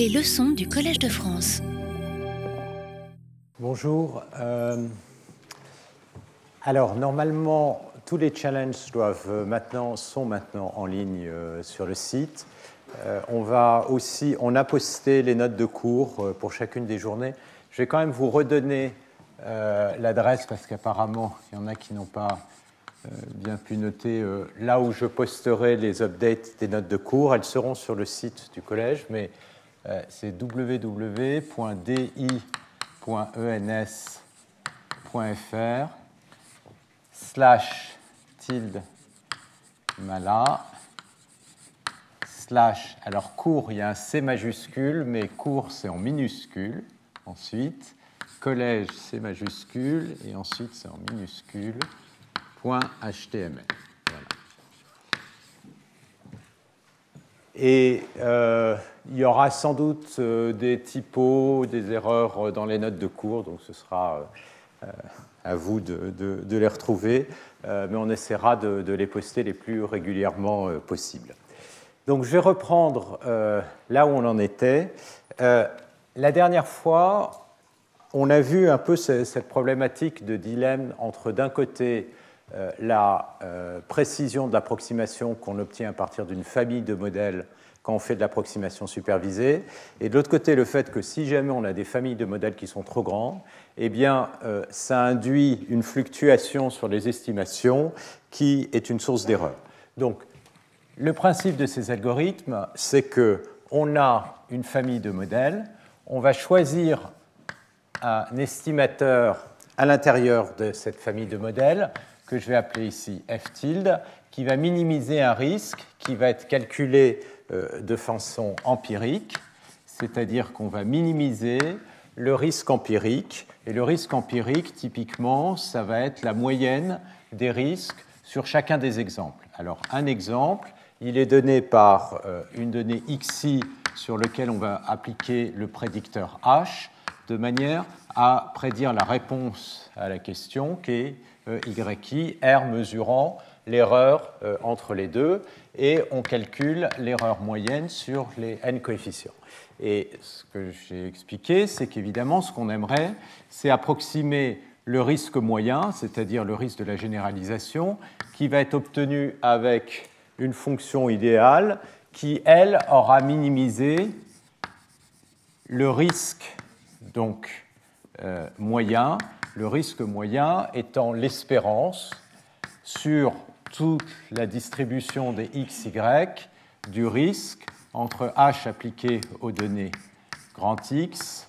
Les leçons du Collège de France. Bonjour. Euh, alors, normalement, tous les challenges doivent maintenant, sont maintenant en ligne euh, sur le site. Euh, on, va aussi, on a posté les notes de cours pour chacune des journées. Je vais quand même vous redonner l'adresse parce qu'apparemment, il y en a qui n'ont pas bien pu noter là où je posterai les updates des notes de cours. Elles seront sur le site du collège, mais c'est www.di.ens.fr slash tilde mala slash, alors cours, il y a un C majuscule, mais cours, c'est en minuscule. Ensuite, collège, C majuscule, et ensuite, c'est en minuscule. Et euh, il y aura sans doute euh, des typos, des erreurs euh, dans les notes de cours, donc ce sera à vous de, les retrouver, mais on essaiera de, les poster les plus régulièrement possible. Donc je vais reprendre là où on en était. la dernière fois, on a vu un peu cette problématique de dilemme entre d'un côté la euh, précision de l'approximation qu'on obtient à partir d'une famille de modèles quand on fait de l'approximation supervisée, et de l'autre côté le fait que si jamais on a des familles de modèles qui sont trop grands, eh bien euh, ça induit une fluctuation sur les estimations qui est une source d'erreur. Donc le principe de ces algorithmes, c'est que on a une famille de modèles, on va choisir un estimateur à l'intérieur de cette famille de modèles que je vais appeler ici f tilde, qui va minimiser un risque qui va être calculé euh, de façon empirique, c'est-à-dire qu'on va minimiser le risque empirique. Et le risque empirique, typiquement, ça va être la moyenne des risques sur chacun des exemples. Alors, un exemple, il est donné par euh, une donnée xi sur lequel on va appliquer le prédicteur h, de manière à prédire la réponse à la question qui est euh, YI, R mesurant l'erreur euh, entre les deux, et on calcule l'erreur moyenne sur les n coefficients. Et ce que j'ai expliqué, c'est qu'évidemment, ce qu'on aimerait, c'est approximer le risque moyen, c'est-à-dire le risque de la généralisation, qui va être obtenu avec une fonction idéale qui, elle, aura minimisé le risque donc euh, moyen le risque moyen étant l'espérance sur toute la distribution des x, y du risque entre h appliqué aux données grand X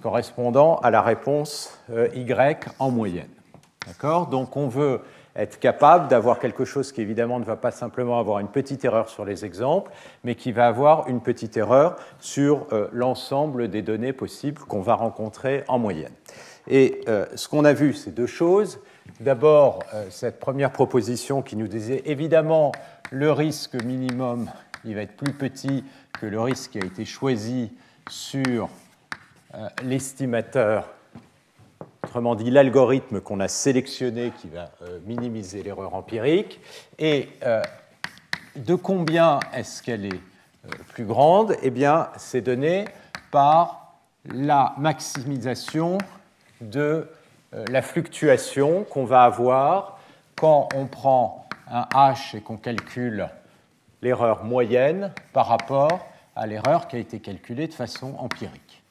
correspondant à la réponse euh, y en moyenne. Donc on veut être capable d'avoir quelque chose qui évidemment ne va pas simplement avoir une petite erreur sur les exemples, mais qui va avoir une petite erreur sur euh, l'ensemble des données possibles qu'on va rencontrer en moyenne. Et euh, ce qu'on a vu, c'est deux choses. D'abord, euh, cette première proposition qui nous disait évidemment le risque minimum, il va être plus petit que le risque qui a été choisi sur euh, l'estimateur, autrement dit l'algorithme qu'on a sélectionné qui va minimiser l'erreur empirique. Et de combien est-ce qu'elle est plus grande? Eh bien, c'est donné par la maximisation de euh, la fluctuation qu'on va avoir quand on prend un h et qu'on calcule l'erreur moyenne par rapport à l'erreur qui a été calculée de façon empirique.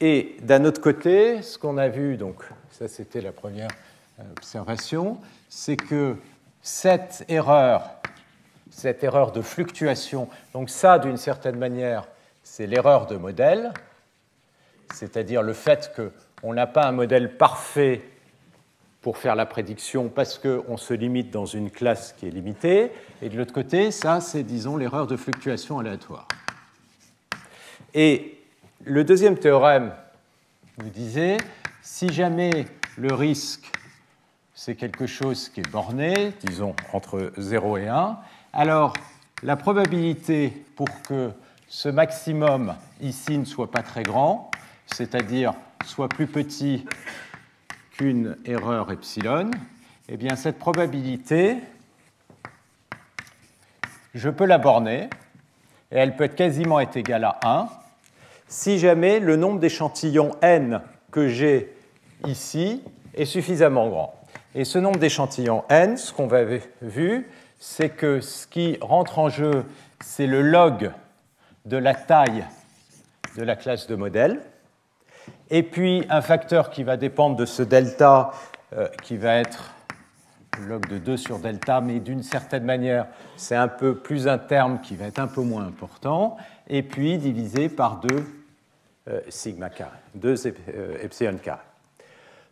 Et d'un autre côté, ce qu'on a vu, donc ça c'était la première euh, observation, c'est que cette erreur, cette erreur de fluctuation, donc ça d'une certaine manière, c'est l'erreur de modèle, c'est-à-dire le fait qu'on n'a pas un modèle parfait pour faire la prédiction parce qu'on se limite dans une classe qui est limitée, et de l'autre côté, ça, c'est, disons, l'erreur de fluctuation aléatoire. Et le deuxième théorème nous disait, si jamais le risque, c'est quelque chose qui est borné, disons, entre 0 et 1, alors la probabilité pour que ce maximum ici ne soit pas très grand, c'est-à-dire soit plus petit qu'une erreur epsilon, eh bien cette probabilité, je peux la borner, et elle peut quasiment être égale à 1 si jamais le nombre d'échantillons n que j'ai ici est suffisamment grand. Et ce nombre d'échantillons n, ce qu'on va vu, c'est que ce qui rentre en jeu, c'est le log de la taille de la classe de modèle, et puis un facteur qui va dépendre de ce delta, euh, qui va être log de 2 sur delta, mais d'une certaine manière, c'est un peu plus un terme qui va être un peu moins important, et puis divisé par 2 euh, sigma carré, 2 euh, epsilon carré.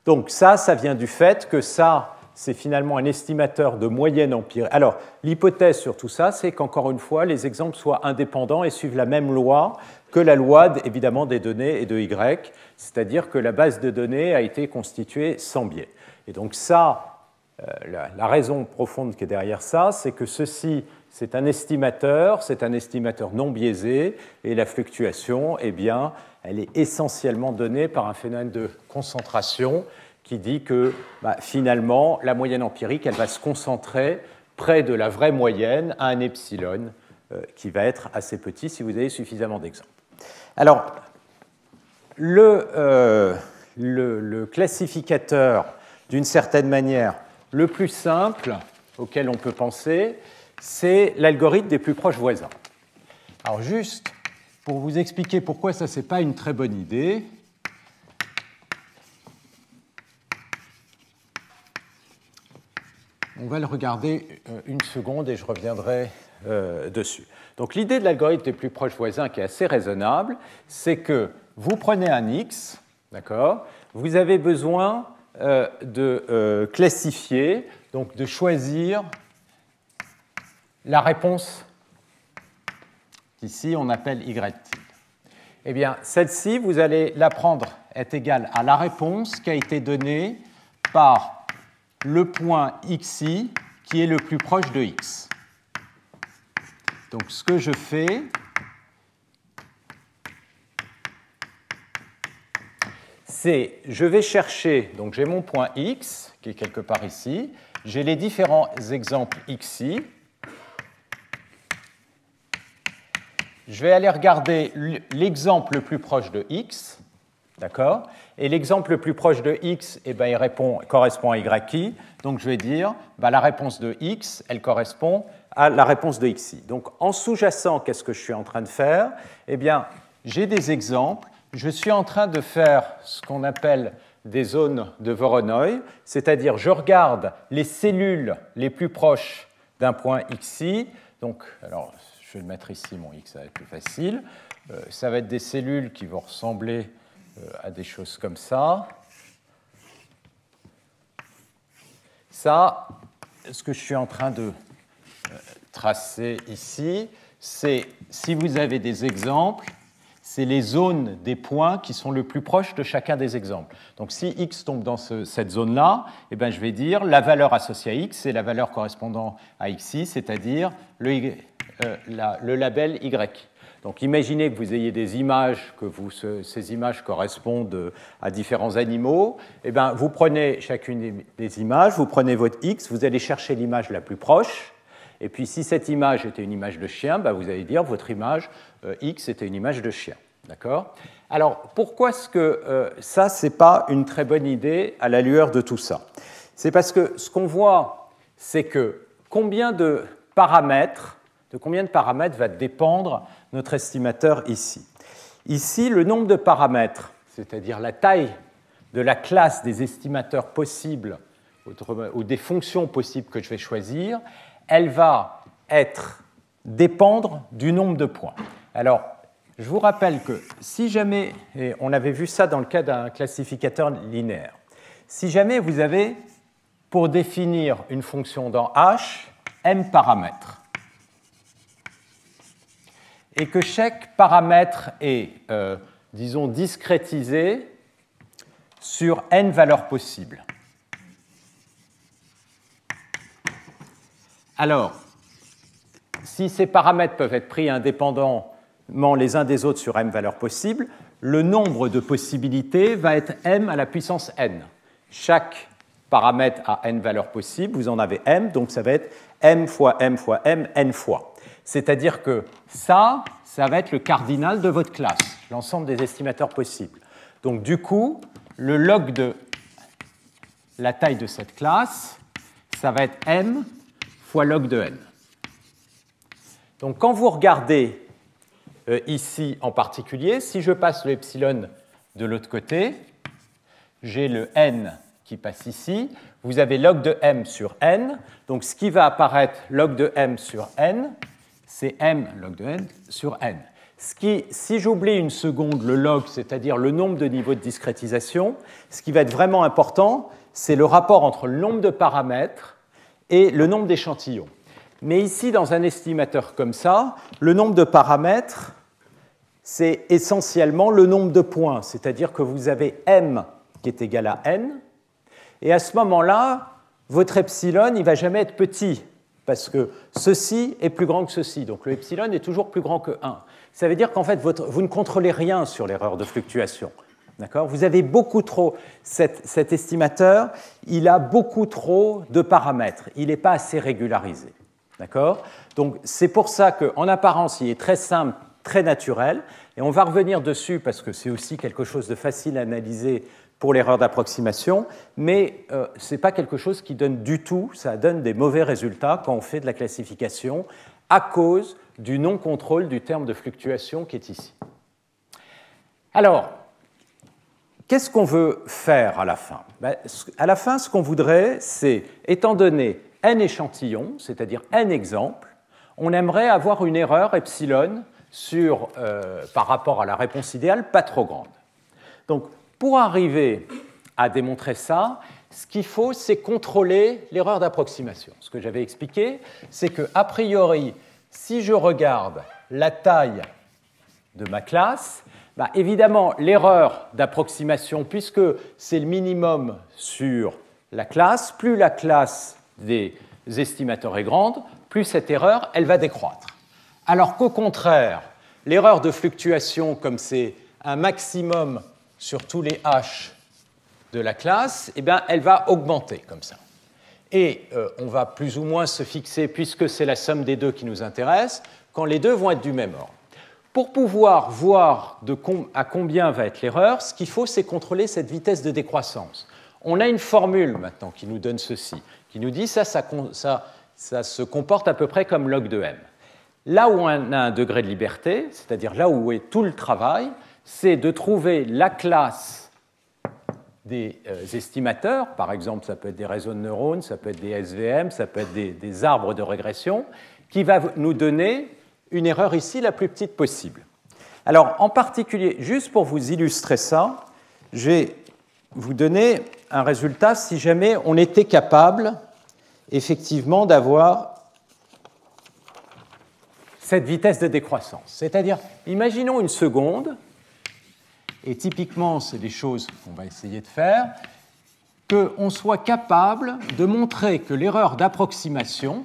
Donc ça, ça vient du fait que ça, c'est finalement un estimateur de moyenne empirique. Alors, l'hypothèse sur tout ça, c'est qu'encore une fois, les exemples soient indépendants et suivent la même loi que la loi, évidemment, des données et de Y, c'est-à-dire que la base de données a été constituée sans biais. Et donc ça, euh, la, raison profonde qui est derrière ça, c'est que ceci, c'est un estimateur, c'est un estimateur non biaisé, et la fluctuation, eh bien, elle est essentiellement donnée par un phénomène de concentration qui dit que bah, finalement, la moyenne empirique, elle va se concentrer près de la vraie moyenne à un epsilon euh, qui va être assez petit si vous avez suffisamment d'exemples. Alors, le, euh, le classificateur, d'une certaine manière, le plus simple auquel on peut penser, c'est l'algorithme des plus proches voisins. Alors juste pour vous expliquer pourquoi ça, n'est pas une très bonne idée, on va le regarder euh, une seconde et je reviendrai euh, dessus. Donc l'idée de l'algorithme des plus proches voisins qui est assez raisonnable, c'est que vous prenez un x, d'accord Vous avez besoin euh, de classifier, donc de choisir la réponse qu'ici on appelle y Eh bien, celle-ci, vous allez la prendre est égale à la réponse qui a été donnée par le point xi qui est le plus proche de x. Donc ce que je fais, c'est je vais chercher, donc j'ai mon point x qui est quelque part ici, j'ai les différents exemples xi. Je vais aller regarder l'exemple le plus proche de x, d'accord? Et l'exemple le plus proche de x, eh ben, il répond, correspond à yi. Donc je vais dire, bah, la réponse de x, elle correspond à la réponse de xi. Donc en sous-jacent, qu'est-ce que je suis en train de faire? Eh bien, j'ai des exemples je suis en train de faire ce qu'on appelle des zones de Voronoi, c'est-à-dire je regarde les cellules les plus proches d'un point xi. Donc, alors, je vais le mettre ici, mon x, ça va être plus facile. Euh, ça va être des cellules qui vont ressembler à des choses comme ça. Ça, ce que je suis en train de euh, tracer ici, c'est si vous avez des exemples, c'est les zones des points qui sont le plus proches de chacun des exemples. Donc si x tombe dans cette zone-là, eh ben, je vais dire la valeur associée à x, c'est la valeur correspondant à xi, c'est-à-dire le, euh, le, label y. Donc imaginez que vous ayez des images, que ces images correspondent à différents animaux. Eh ben, vous prenez chacune des images, vous prenez votre x, vous allez chercher l'image la plus proche, et puis si cette image était une image de chien, bah, vous allez dire votre image euh, X était une image de chien. D'accord? Alors pourquoi est-ce que euh, ça, ce n'est pas une très bonne idée à la lueur de tout ça? C'est parce que ce qu'on voit, c'est que combien de paramètres, de combien de paramètres va dépendre notre estimateur ici Ici, le nombre de paramètres, c'est-à-dire la taille de la classe des estimateurs possibles ou des fonctions possibles que je vais choisir, elle va être dépendre du nombre de points. Alors, je vous rappelle que si jamais, et on avait vu ça dans le cas d'un classificateur linéaire, si jamais vous avez, pour définir une fonction dans H, m paramètres, et que chaque paramètre est, euh, disons, discrétisé sur n valeurs possibles, Alors, si ces paramètres peuvent être pris indépendamment les uns des autres sur m valeurs possibles, le nombre de possibilités va être m à la puissance n. Chaque paramètre a n valeurs possibles, vous en avez m, donc ça va être m fois m fois m, n fois. C'est-à-dire que ça, ça va être le cardinal de votre classe, l'ensemble des estimateurs possibles. Donc du coup, le log de la taille de cette classe, ça va être m fois log de n. Donc quand vous regardez euh, ici en particulier, si je passe le epsilon de l'autre côté, j'ai le n qui passe ici, vous avez log de m sur n, donc ce qui va apparaître log de m sur n, c'est m log de n sur n. Ce qui, si j'oublie une seconde le log, c'est-à-dire le nombre de niveaux de discrétisation, ce qui va être vraiment important, c'est le rapport entre le nombre de paramètres et le nombre d'échantillons. Mais ici, dans un estimateur comme ça, le nombre de paramètres, c'est essentiellement le nombre de points, c'est-à-dire que vous avez m qui est égal à n, et à ce moment-là, votre epsilon, il ne va jamais être petit, parce que ceci est plus grand que ceci, donc le epsilon est toujours plus grand que 1. Ça veut dire qu'en fait, vous ne contrôlez rien sur l'erreur de fluctuation. Vous avez beaucoup trop, cet, estimateur, il a beaucoup trop de paramètres, il n'est pas assez régularisé. D'accord? Donc c'est pour ça qu'en apparence, il est très simple, très naturel, et on va revenir dessus parce que c'est aussi quelque chose de facile à analyser pour l'erreur d'approximation, mais euh, ce n'est pas quelque chose qui donne du tout, ça donne des mauvais résultats quand on fait de la classification à cause du non-contrôle du terme de fluctuation qui est ici. Alors, Qu'est-ce qu'on veut faire à la fin? Ben, À la fin, ce qu'on voudrait, c'est, étant donné n échantillons, c'est-à-dire n exemples, on aimerait avoir une erreur epsilon sur, euh, par rapport à la réponse idéale pas trop grande. Donc, pour arriver à démontrer ça, ce qu'il faut, c'est contrôler l'erreur d'approximation. Ce que j'avais expliqué, c'est que, a priori, si je regarde la taille de ma classe, bah, évidemment, l'erreur d'approximation, puisque c'est le minimum sur la classe, plus la classe des estimateurs est grande, plus cette erreur, elle va décroître. Alors qu'au contraire, l'erreur de fluctuation, comme c'est un maximum sur tous les h de la classe, eh bien, elle va augmenter comme ça. Et euh, on va plus ou moins se fixer, puisque c'est la somme des deux qui nous intéresse, quand les deux vont être du même ordre. Pour pouvoir voir à combien va être l'erreur, ce qu'il faut, c'est contrôler cette vitesse de décroissance. On a une formule maintenant qui nous donne ceci, qui nous dit ça, ça, ça se comporte à peu près comme log de m. Là où on a un degré de liberté, c'est-à-dire là où est tout le travail, c'est de trouver la classe des euh, estimateurs, par exemple ça peut être des réseaux de neurones, ça peut être des SVM, ça peut être des arbres de régression, qui va nous donner une erreur ici la plus petite possible. Alors, en particulier, juste pour vous illustrer ça, je vais vous donner un résultat si jamais on était capable effectivement d'avoir cette vitesse de décroissance. C'est-à-dire, imaginons une seconde, et typiquement, c'est des choses qu'on va essayer de faire, qu'on soit capable de montrer que l'erreur d'approximation,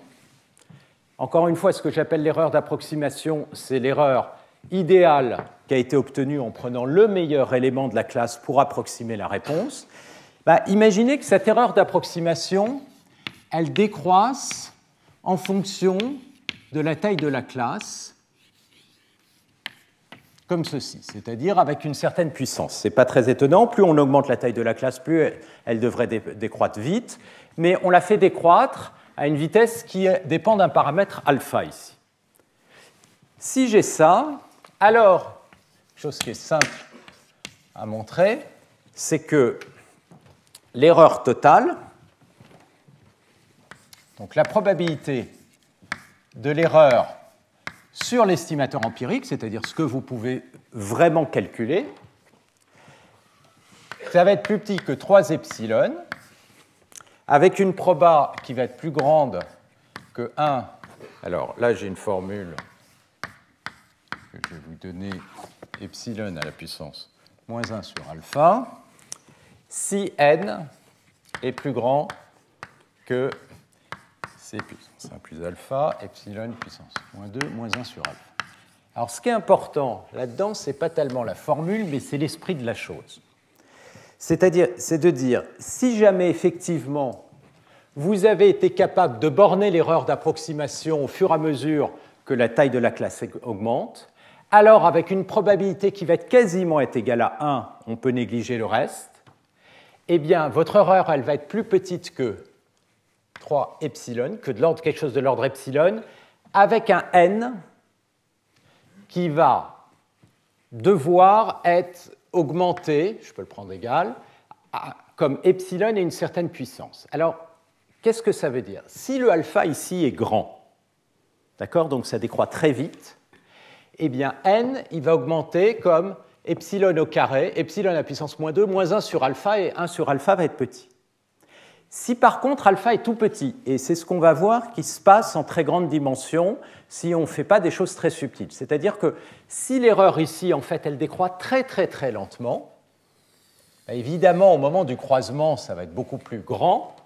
encore une fois, ce que j'appelle l'erreur d'approximation, c'est l'erreur idéale qui a été obtenue en prenant le meilleur élément de la classe pour approximer la réponse. Bah, imaginez que cette erreur d'approximation, elle décroisse en fonction de la taille de la classe, comme ceci, c'est-à-dire avec une certaine puissance. Ce n'est pas très étonnant, plus on augmente la taille de la classe, plus elle devrait décroître vite, mais on la fait décroître à une vitesse qui dépend d'un paramètre alpha ici. Si j'ai ça, alors, chose qui est simple à montrer, c'est que l'erreur totale, donc la probabilité de l'erreur sur l'estimateur empirique, c'est-à-dire ce que vous pouvez vraiment calculer, ça va être plus petit que 3 epsilon, avec une proba qui va être plus grande que 1. Alors là, j'ai une formule que je vais vous donner epsilon à la puissance moins 1 sur alpha, si n est plus grand que c puissance 1 plus alpha, epsilon puissance moins 2, moins 1 sur alpha. Alors ce qui est important là-dedans, ce n'est pas tellement la formule, mais c'est l'esprit de la chose. C'est-à-dire, c'est de dire, si jamais effectivement vous avez été capable de borner l'erreur d'approximation au fur et à mesure que la taille de la classe augmente, alors avec une probabilité qui va être quasiment être égale à 1, on peut négliger le reste, eh bien, votre erreur, elle va être plus petite que 3 epsilon, que de l'ordre quelque chose de l'ordre epsilon, avec un n qui va devoir être augmenté, je peux le prendre égal, comme epsilon et une certaine puissance. Alors, qu'est-ce que ça veut dire? Si le alpha ici est grand, d'accord, donc ça décroît très vite, eh bien n, il va augmenter comme epsilon au carré, epsilon à puissance moins 2, moins 1 sur alpha, et 1 sur alpha va être petit. Si par contre alpha est tout petit, et c'est ce qu'on va voir qui se passe en très grande dimension si on ne fait pas des choses très subtiles, c'est-à-dire que si l'erreur ici, en fait, elle décroît très très très lentement, bah, évidemment au moment du croisement, ça va être beaucoup plus grand,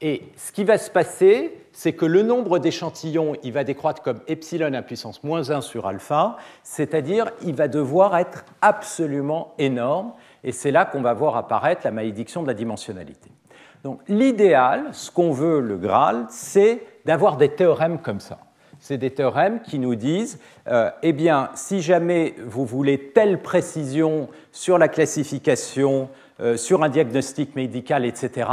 et ce qui va se passer, c'est que le nombre d'échantillons, il va décroître comme epsilon à puissance moins 1 sur alpha, c'est-à-dire il va devoir être absolument énorme, et c'est là qu'on va voir apparaître la malédiction de la dimensionnalité. Donc l'idéal, ce qu'on veut, le Graal, c'est d'avoir des théorèmes comme ça. C'est des théorèmes qui nous disent, euh, eh bien, si jamais vous voulez telle précision sur la classification, euh, sur un diagnostic médical, etc.,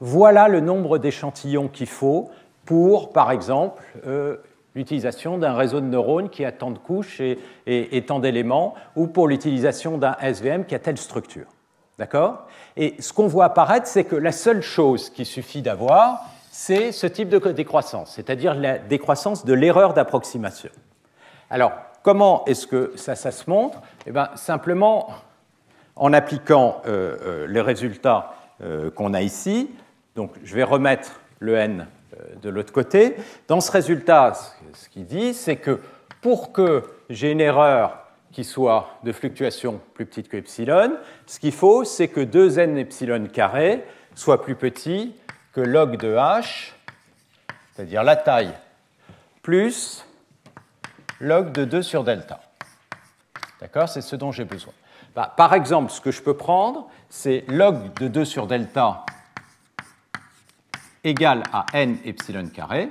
voilà le nombre d'échantillons qu'il faut pour, par exemple, euh, l'utilisation d'un réseau de neurones qui a tant de couches et, tant d'éléments, ou pour l'utilisation d'un SVM qui a telle structure. D'accord? Et ce qu'on voit apparaître, c'est que la seule chose qu'il suffit d'avoir, c'est ce type de décroissance, c'est-à-dire la décroissance de l'erreur d'approximation. Alors, comment est-ce que ça, se montre? Eh bien, simplement en appliquant euh, euh, les résultats qu'on a ici, donc je vais remettre le n euh, de l'autre côté. Dans ce résultat, ce qu'il dit, c'est que pour que j'ai une erreur qui soit de fluctuation plus petite que epsilon, ce qu'il faut, c'est que 2n epsilon carré soit plus petit que log de h, c'est-à-dire la taille, plus log de 2 sur delta. D'accord C'est ce dont j'ai besoin. Bah, par exemple, ce que je peux prendre, c'est log de 2 sur delta égale à n epsilon carré.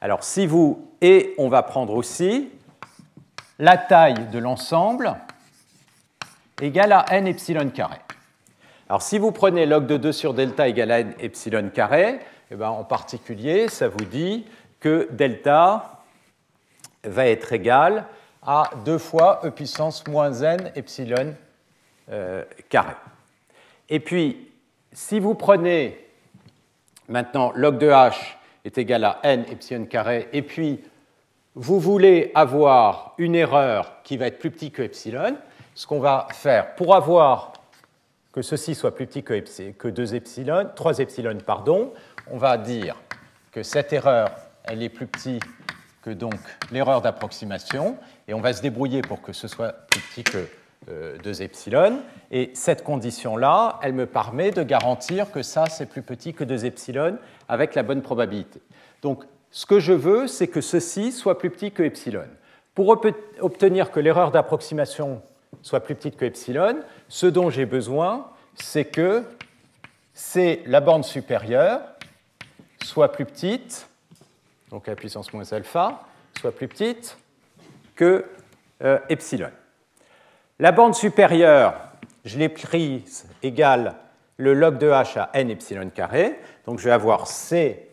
Alors si vous, et on va prendre aussi la taille de l'ensemble égale à n epsilon carré. Alors si vous prenez log de 2 sur delta égale à n epsilon carré, eh ben, en particulier, ça vous dit que delta va être égal à 2 fois e puissance moins n epsilon euh, carré. Et puis, si vous prenez Maintenant, log de h est égal à n epsilon carré, et puis vous voulez avoir une erreur qui va être plus petite que epsilon. Ce qu'on va faire pour avoir que ceci soit plus petit que, que 2 epsilon, 3 epsilon, pardon, on va dire que cette erreur, elle est plus petite que donc l'erreur d'approximation, et on va se débrouiller pour que ce soit plus petit que 2 euh, epsilon. Et cette condition-là, elle me permet de garantir que ça, c'est plus petit que 2 epsilon avec la bonne probabilité. Donc, ce que je veux, c'est que ceci soit plus petit que epsilon. Pour obtenir que l'erreur d'approximation soit plus petite que epsilon, ce dont j'ai besoin, c'est que c'est la borne supérieure soit plus petite, donc à puissance moins alpha, soit plus petite que euh, epsilon. La bande supérieure, je l'ai prise égale le log de h à n epsilon carré. Donc je vais avoir c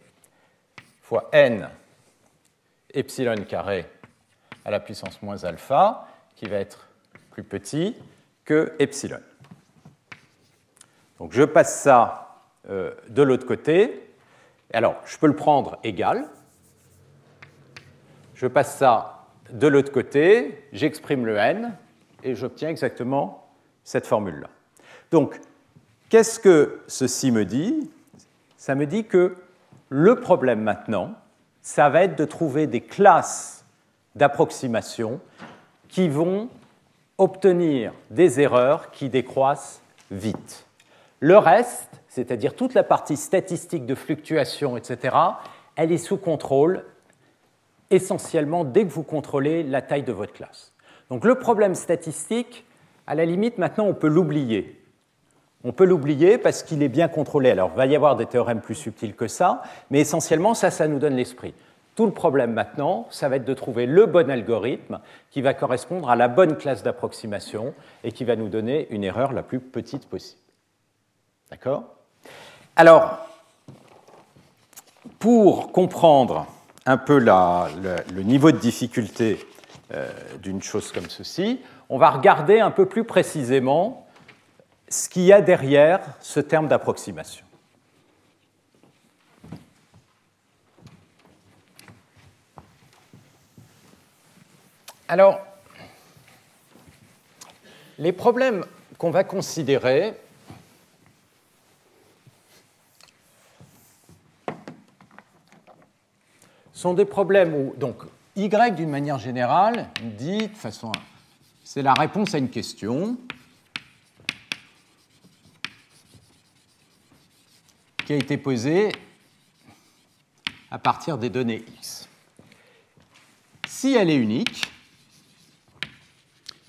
n epsilon carré à la puissance moins alpha, qui va être plus petit que epsilon. Donc je passe ça euh, de l'autre côté. Alors, je peux le prendre égal. Je passe ça de l'autre côté, j'exprime le n, et j'obtiens exactement cette formule-là. Donc, qu'est-ce que ceci me dit? Ça me dit que le problème maintenant, ça va être de trouver des classes d'approximation qui vont obtenir des erreurs qui décroissent vite. Le reste, c'est-à-dire toute la partie statistique de fluctuation, etc., elle est sous contrôle essentiellement dès que vous contrôlez la taille de votre classe. Donc le problème statistique, à la limite, maintenant, on peut l'oublier. On peut l'oublier parce qu'il est bien contrôlé. Alors, il va y avoir des théorèmes plus subtils que ça, mais essentiellement, ça, ça nous donne l'esprit. Tout le problème maintenant, ça va être de trouver le bon algorithme qui va correspondre à la bonne classe d'approximation et qui va nous donner une erreur la plus petite possible. D'accord? Alors, pour comprendre un peu le, niveau de difficulté euh, d'une chose comme ceci, on va regarder un peu plus précisément ce qu'il y a derrière ce terme d'approximation. Alors, les problèmes qu'on va considérer sont des problèmes où, donc, Y, d'une manière générale, dit de façon. C'est la réponse à une question qui a été posée à partir des données X. Si elle est unique,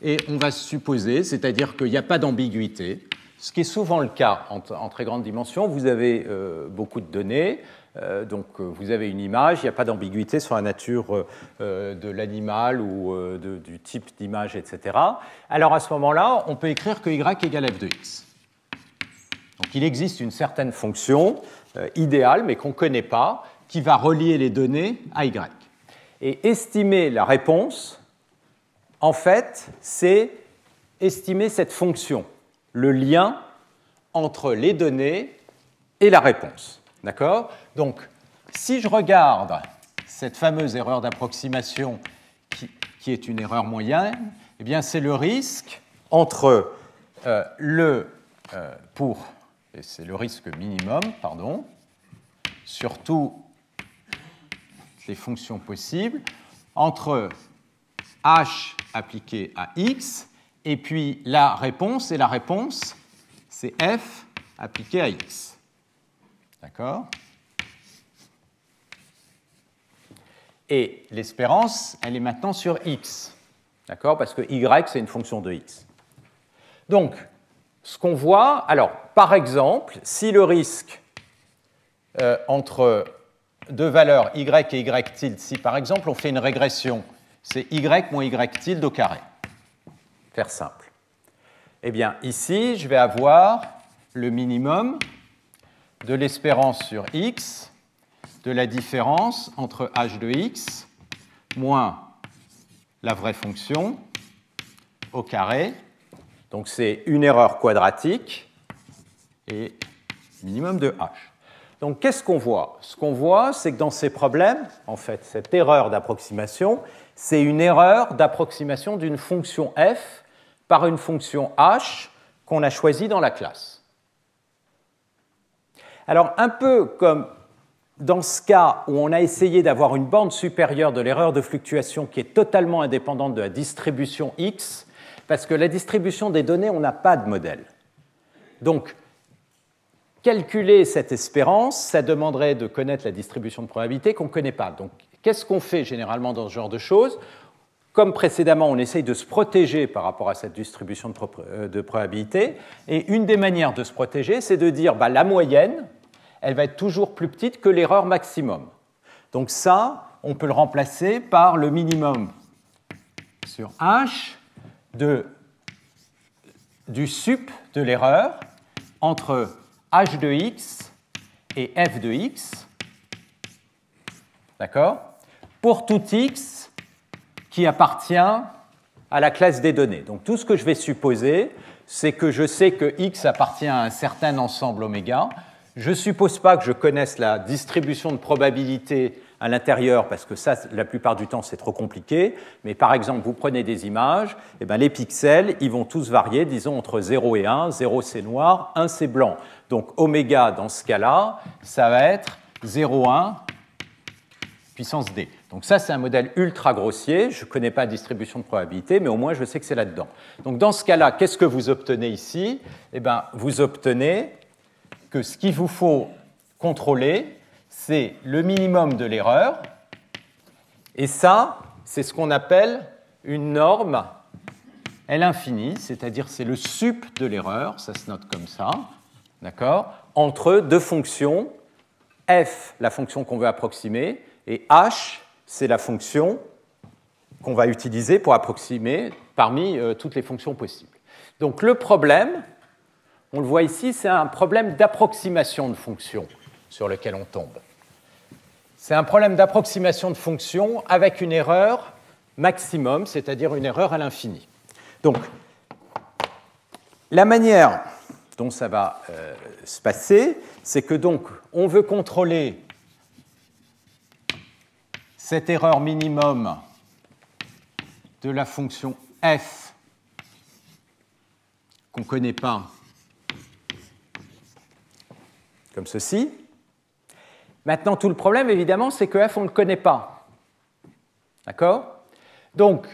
et on va supposer, c'est-à-dire qu'il n'y a pas d'ambiguïté, ce qui est souvent le cas en, très grande dimension. Vous avez euh, beaucoup de données, euh, donc euh, vous avez une image, il n'y a pas d'ambiguïté sur la nature de l'animal ou du type d'image, etc. Alors à ce moment-là, on peut écrire que y égale f de x. Donc il existe une certaine fonction idéale, mais qu'on ne connaît pas, qui va relier les données à y. Et estimer la réponse en fait, c'est estimer cette fonction, le lien entre les données et la réponse. D'accord? Donc, si je regarde cette fameuse erreur d'approximation qui, est une erreur moyenne, eh bien, c'est le risque entre euh, le euh, pour, et c'est le risque minimum, pardon, sur toutes les fonctions possibles, entre h appliqué à x, et puis la réponse, et la réponse, c'est f appliqué à x. D'accord? Et l'espérance, elle est maintenant sur x. D'accord? Parce que y, c'est une fonction de x. Donc, ce qu'on voit, alors, par exemple, si le risque euh, entre deux valeurs y et y tilde, si par exemple on fait une régression c'est y moins y tilde au carré. Faire simple. Eh bien, ici, je vais avoir le minimum de l'espérance sur x de la différence entre h de x moins la vraie fonction au carré. Donc c'est une erreur quadratique et minimum de h. Donc qu'est-ce qu'on voit? Ce qu'on voit, c'est que dans ces problèmes, en fait, cette erreur d'approximation, c'est une erreur d'approximation d'une fonction f par une fonction h qu'on a choisie dans la classe. Alors, un peu comme dans ce cas où on a essayé d'avoir une bande supérieure de l'erreur de fluctuation qui est totalement indépendante de la distribution x, parce que la distribution des données, on n'a pas de modèle. Donc, calculer cette espérance, ça demanderait de connaître la distribution de probabilité qu'on ne connaît pas. Donc, Qu'est-ce qu'on fait généralement dans ce genre de choses? Comme précédemment, on essaye de se protéger par rapport à cette distribution de, euh, probabilité. Et une des manières de se protéger, c'est de dire bah, la moyenne, elle va être toujours plus petite que l'erreur maximum. Donc ça, on peut le remplacer par le minimum sur h du sup de l'erreur entre h de x et f de x. D'accord? Pour tout x qui appartient à la classe des données. Donc tout ce que je vais supposer, c'est que je sais que x appartient à un certain ensemble oméga. Je ne suppose pas que je connaisse la distribution de probabilité à l'intérieur, parce que ça, la plupart du temps, c'est trop compliqué. Mais par exemple, vous prenez des images, et eh bien les pixels, ils vont tous varier, disons, entre 0 et 1. 0, c'est noir, 1, c'est blanc. Donc oméga, dans ce cas-là, ça va être 0,1 puissance d. Donc ça, c'est un modèle ultra grossier. Je ne connais pas la distribution de probabilité, mais au moins je sais que c'est là-dedans. Donc dans ce cas-là, qu'est-ce que vous obtenez ici? Eh bien, vous obtenez que ce qu'il vous faut contrôler, c'est le minimum de l'erreur. Et ça, c'est ce qu'on appelle une norme L infinie, c'est-à-dire c'est le sup de l'erreur, ça se note comme ça, d'accord, entre deux fonctions, f, la fonction qu'on veut approximer, Et h, c'est la fonction qu'on va utiliser pour approximer parmi euh, toutes les fonctions possibles. Donc le problème, on le voit ici, c'est un problème d'approximation de fonctions sur lequel on tombe. C'est un problème d'approximation de fonctions avec une erreur maximum, c'est-à-dire une erreur à l'infini. Donc, la manière dont ça va euh, se passer, c'est que donc on veut contrôler cette erreur minimum de la fonction f qu'on ne connaît pas comme ceci. Maintenant, tout le problème, évidemment, c'est que f, on ne le connaît pas. D'accord? Donc,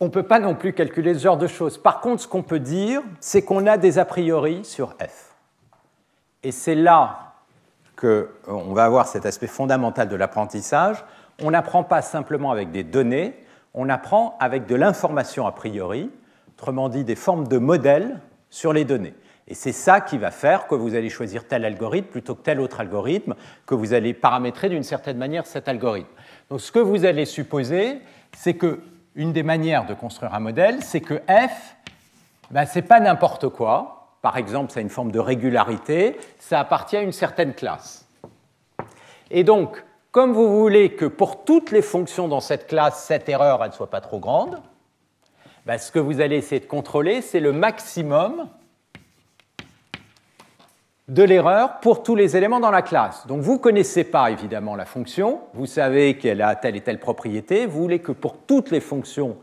on ne peut pas non plus calculer ce genre de choses. Par contre, ce qu'on peut dire, c'est qu'on a des a priori sur f. Et c'est là qu'on va avoir cet aspect fondamental de l'apprentissage. On n'apprend pas simplement avec des données, on apprend avec de l'information a priori, autrement dit des formes de modèles sur les données. Et c'est ça qui va faire que vous allez choisir tel algorithme plutôt que tel autre algorithme, que vous allez paramétrer d'une certaine manière cet algorithme. Donc ce que vous allez supposer, c'est que une des manières de construire un modèle, c'est que f, ben, ce n'est pas n'importe quoi. Par exemple, ça a une forme de régularité, ça appartient à une certaine classe. Et donc, comme vous voulez que pour toutes les fonctions dans cette classe, cette erreur ne soit pas trop grande, ben, ce que vous allez essayer de contrôler, c'est le maximum de l'erreur pour tous les éléments dans la classe. Donc vous ne connaissez pas évidemment la fonction, vous savez qu'elle a telle et telle propriété, vous voulez que pour toutes les fonctions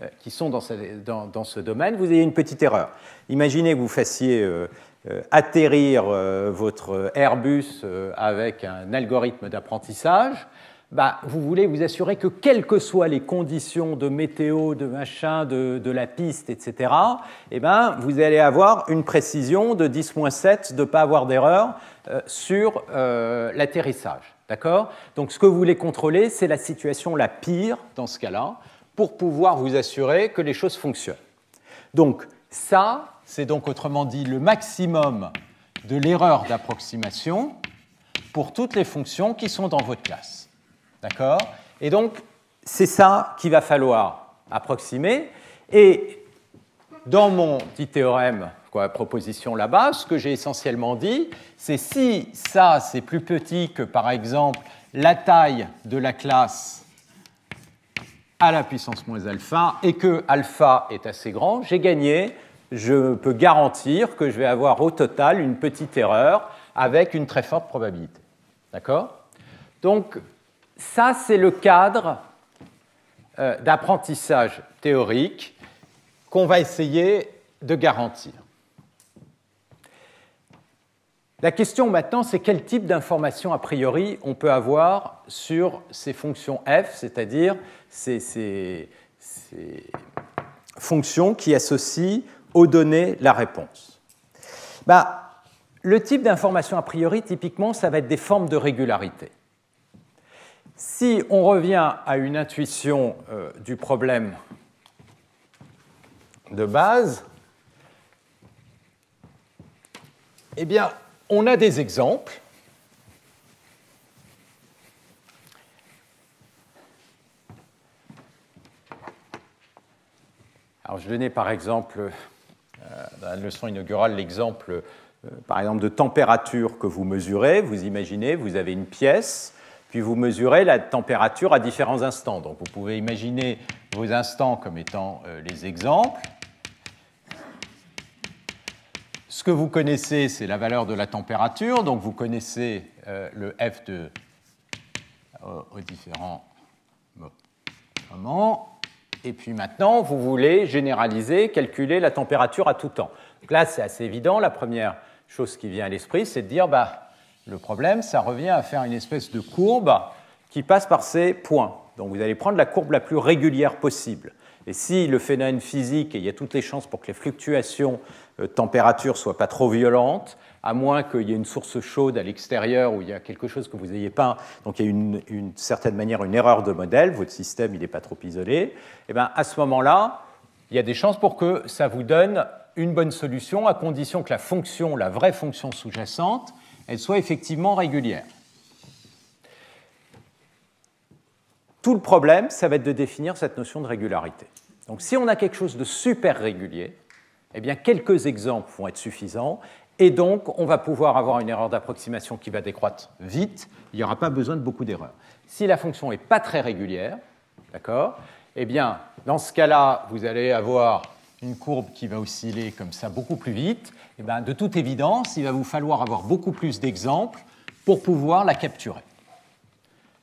euh, qui sont dans ce, domaine, vous ayez une petite erreur. Imaginez que vous fassiez euh, euh, atterrir votre Airbus avec un algorithme d'apprentissage bah, vous voulez vous assurer que quelles que soient les conditions de météo, de machin, de, la piste, etc., eh ben, vous allez avoir une précision de 10-7 de ne pas avoir d'erreur euh, sur euh, l'atterrissage. D'accord? Donc ce que vous voulez contrôler, c'est la situation la pire dans ce cas-là, pour pouvoir vous assurer que les choses fonctionnent. Donc ça, c'est donc autrement dit le maximum de l'erreur d'approximation pour toutes les fonctions qui sont dans votre classe. D'accord? Et donc, c'est ça qu'il va falloir approximer. Et dans mon petit théorème, quoi, proposition là-bas, ce que j'ai essentiellement dit, c'est si ça, c'est plus petit que, par exemple, la taille de la classe à la puissance moins alpha, et que alpha est assez grand, j'ai gagné, je peux garantir que je vais avoir au total une petite erreur avec une très forte probabilité. D'accord? Donc, ça, c'est le cadre euh, d'apprentissage théorique qu'on va essayer de garantir. La question maintenant, c'est quel type d'information a priori on peut avoir sur ces fonctions f, c'est-à-dire ces, fonctions qui associent aux données la réponse. Bah, le type d'information a priori, typiquement, ça va être des formes de régularité. Si on revient à une intuition euh, du problème de base, eh bien, on a des exemples. Alors, je donnais par exemple, euh, dans la leçon inaugurale, l'exemple, euh, par exemple, de température que vous mesurez. Vous imaginez, vous avez une pièce puis vous mesurez la température à différents instants. Donc vous pouvez imaginer vos instants comme étant euh, les exemples. Ce que vous connaissez, c'est la valeur de la température, donc vous connaissez euh, le F de, euh, aux différents moments. Et puis maintenant, vous voulez généraliser, calculer la température à tout temps. Donc là, c'est assez évident. La première chose qui vient à l'esprit, c'est de dire, bah, le problème, ça revient à faire une espèce de courbe qui passe par ces points. Donc vous allez prendre la courbe la plus régulière possible. Et si le phénomène physique, il y a toutes les chances pour que les fluctuations euh, température ne soient pas trop violentes, à moins qu'il y ait une source chaude à l'extérieur où il y a quelque chose que vous n'ayez pas, donc il y a une, une, certaine manière une erreur de modèle, votre système il n'est pas trop isolé, et eh bien à ce moment-là, il y a des chances pour que ça vous donne une bonne solution à condition que la fonction, la vraie fonction sous-jacente, elle soit effectivement régulière. tout le problème, ça va être de définir cette notion de régularité. Donc si on a quelque chose de super régulier, eh bien quelques exemples vont être suffisants, et donc on va pouvoir avoir une erreur d'approximation qui va décroître vite, il n'y aura pas besoin de beaucoup d'erreurs. Si la fonction n'est pas très régulière, d'accord, eh bien dans ce cas-là, vous allez avoir une courbe qui va osciller comme ça beaucoup plus vite, eh bien, de toute évidence, il va vous falloir avoir beaucoup plus d'exemples pour pouvoir la capturer.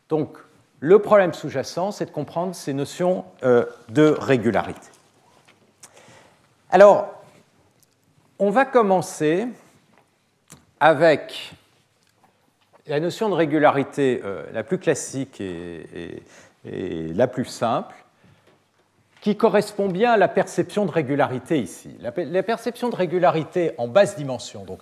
Donc, le problème sous-jacent, c'est de comprendre ces notions euh, de régularité. Alors, on va commencer avec la notion de régularité euh, la plus classique et, la plus simple, qui correspond bien à la perception de régularité ici. La, perception de régularité en basse dimension. Donc,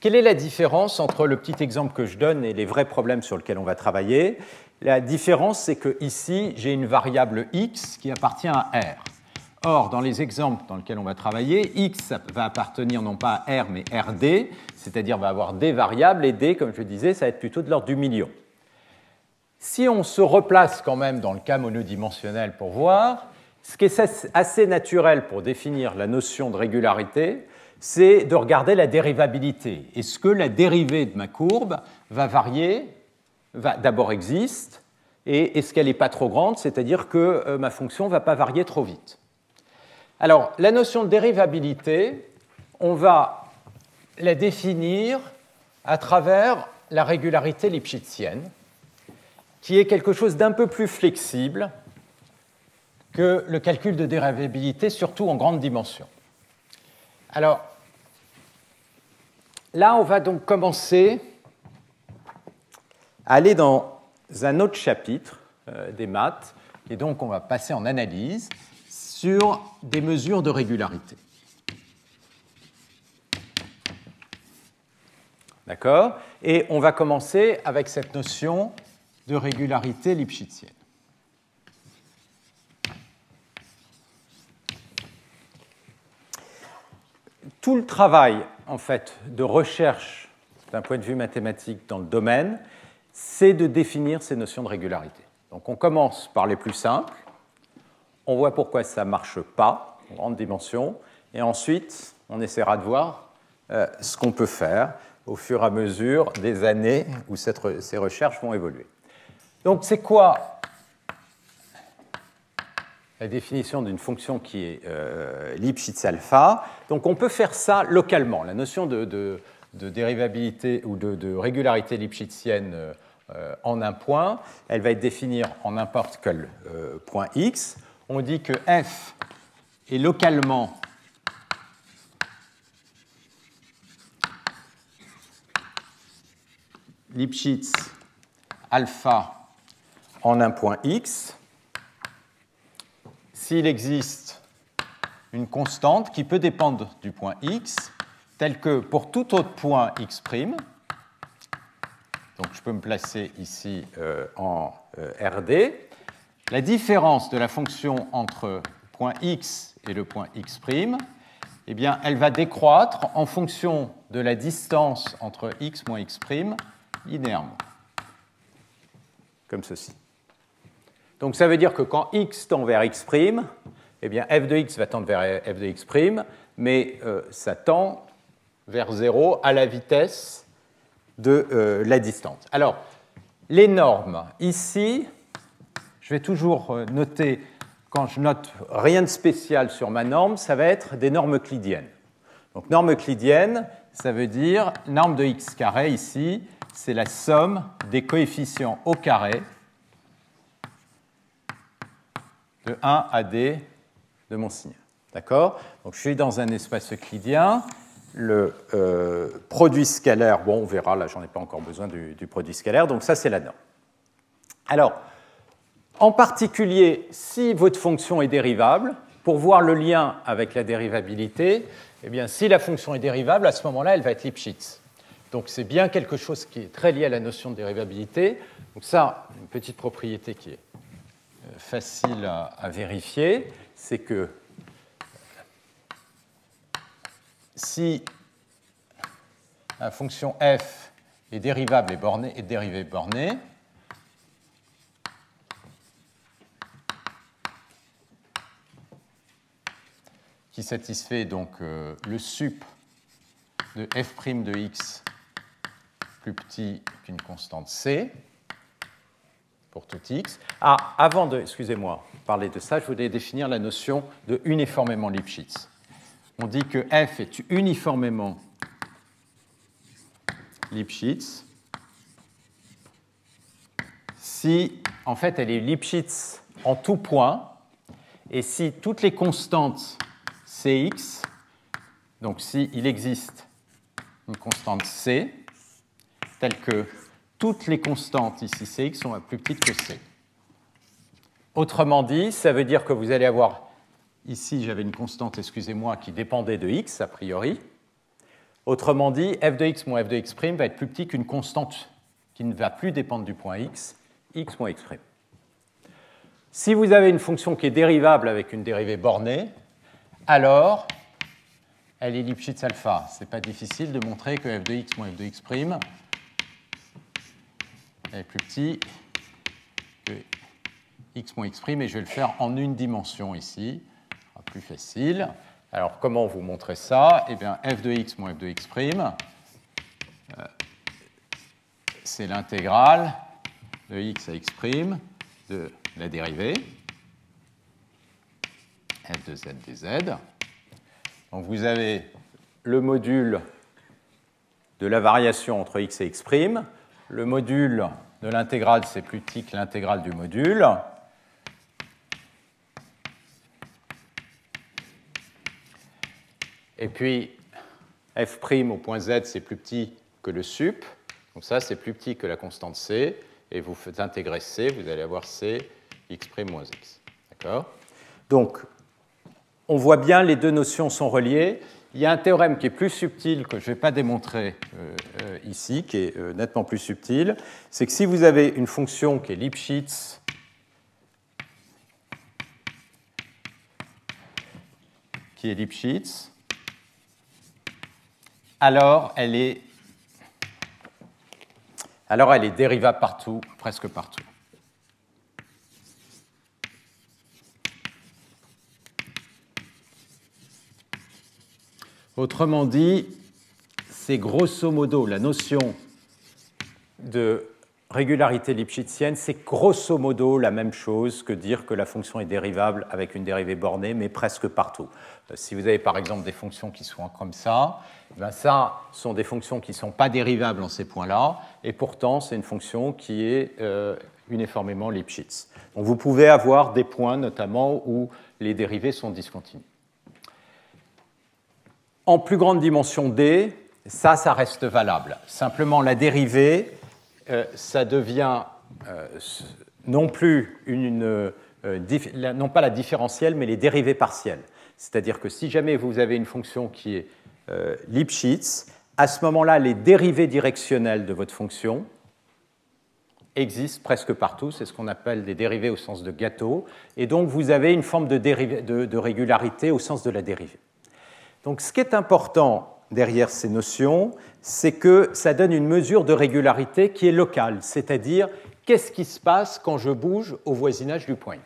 quelle est la différence entre le petit exemple que je donne et les vrais problèmes sur lesquels on va travailler? La différence, c'est que ici, j'ai une variable x qui appartient à r. Or, dans les exemples dans lesquels on va travailler, x va appartenir non pas à r mais rd, c'est-à-dire va avoir des variables et d, comme je disais, ça va être plutôt de l'ordre du million. Si on se replace quand même dans le cas monodimensionnel pour voir, ce qui est assez naturel pour définir la notion de régularité, c'est de regarder la dérivabilité. Est-ce que la dérivée de ma courbe va varier, va, d'abord existe, et est-ce qu'elle n'est pas trop grande, c'est-à-dire que euh, ma fonction ne va pas varier trop vite Alors, la notion de dérivabilité, on va la définir à travers la régularité lipschitzienne, qui est quelque chose d'un peu plus flexible que le calcul de dérivabilité, surtout en grande dimension. Alors, là, on va donc commencer à aller dans un autre chapitre euh, des maths, et donc on va passer en analyse sur des mesures de régularité. D'accord? Et on va commencer avec cette notion de régularité lipschitzienne. Tout le travail en fait de recherche d'un point de vue mathématique dans le domaine, c'est de définir ces notions de régularité. Donc on commence par les plus simples, on voit pourquoi ça ne marche pas en grande dimension, et ensuite on essaiera de voir euh, ce qu'on peut faire au fur et à mesure des années où ces recherches vont évoluer. Donc c'est quoi la définition d'une fonction qui est euh, Lipschitz alpha. Donc on peut faire ça localement. La notion de, dérivabilité ou de, régularité lipschitzienne euh, en un point, elle va être définie en n'importe quel euh, point x. On dit que f est localement Lipschitz alpha en un point x s'il existe une constante qui peut dépendre du point x, telle que pour tout autre point x', donc je peux me placer ici euh, en euh, RD, la différence de la fonction entre point x et le point x', eh bien, elle va décroître en fonction de la distance entre x moins x' comme ceci. Donc ça veut dire que quand x tend vers x', eh bien f de x va tendre vers f de x', mais euh, ça tend vers 0 à la vitesse de euh, la distance. Alors, les normes, ici, je vais toujours euh, noter, quand je note rien de spécial sur ma norme, ça va être des normes euclidiennes. Donc norme euclidienne, ça veut dire norme de x carré ici, c'est la somme des coefficients au carré de 1 à d de mon signal. D'accord? Donc je suis dans un espace euclidien. Le euh, produit scalaire, bon, on verra, là, j'en ai pas encore besoin du, produit scalaire, donc ça, c'est la norme. Alors, en particulier, si votre fonction est dérivable, pour voir le lien avec la dérivabilité, eh bien, si la fonction est dérivable, à ce moment-là, elle va être Lipschitz. Donc c'est bien quelque chose qui est très lié à la notion de dérivabilité. Donc ça, une petite propriété qui est facile à, vérifier, c'est que si la fonction f est dérivable et bornée, dérivée bornée, qui satisfait donc euh, le sup de f' de x plus petit qu'une constante c, pour tout x. Ah, avant de, excusez-moi, parler de ça, je voulais définir la notion de uniformément Lipschitz. On dit que f est uniformément Lipschitz si, en fait, elle est Lipschitz en tout point, et si toutes les constantes Cx, donc s'il existe une constante C, telle que toutes les constantes ici Cx sont plus petites que C. Autrement dit, ça veut dire que vous allez avoir, ici j'avais une constante, excusez-moi, qui dépendait de x a priori. Autrement dit, f de x moins f de x' va être plus petit qu'une constante qui ne va plus dépendre du point x, x moins x'. Si vous avez une fonction qui est dérivable avec une dérivée bornée, alors elle est Lipschitz alpha. Ce n'est pas difficile de montrer que f de x moins f de x' est plus petit que x moins x', et je vais le faire en une dimension ici, plus facile. Alors comment vous montrez ça? Eh bien f de x moins f de x', euh, c'est l'intégrale de x à x' de la dérivée f de z dz. Donc vous avez le module de la variation entre x et x', le module de l'intégrale, c'est plus petit que l'intégrale du module. Et puis, f' au point z, c'est plus petit que le sup. Donc ça, c'est plus petit que la constante c. Et vous faites intégrer c, vous allez avoir c, x' moins x. D'accord? Donc, on voit bien, les deux notions sont reliées. Il y a un théorème qui est plus subtil, que je ne vais pas démontrer euh, euh, ici, qui est euh, nettement plus subtil. C'est que si vous avez une fonction qui est Lipschitz, qui est Lipschitz, alors elle est, alors elle est dérivable partout, presque partout. Autrement dit, c'est grosso modo la notion de régularité lipschitzienne, c'est grosso modo la même chose que dire que la fonction est dérivable avec une dérivée bornée, mais presque partout. Euh, si vous avez par exemple des fonctions qui sont comme ça, eh ben ça sont des fonctions qui ne sont pas dérivables en ces points-là, et pourtant c'est une fonction qui est euh, uniformément Lipschitz. Donc vous pouvez avoir des points notamment où les dérivées sont discontinues. En plus grande dimension d, ça, ça reste valable. Simplement, la dérivée, euh, ça devient euh, non plus euh, non pas la différentielle, mais les dérivées partielles. C'est-à-dire que si jamais vous avez une fonction qui est Lipschitz, à ce moment-là, les dérivées directionnelles de votre fonction existent presque partout. C'est ce qu'on appelle des dérivées au sens de gâteau. Et donc, vous avez une forme de régularité au sens de la dérivée. Donc ce qui est important derrière ces notions, c'est que ça donne une mesure de régularité qui est locale, c'est-à-dire qu'est-ce qui se passe quand je bouge au voisinage du point.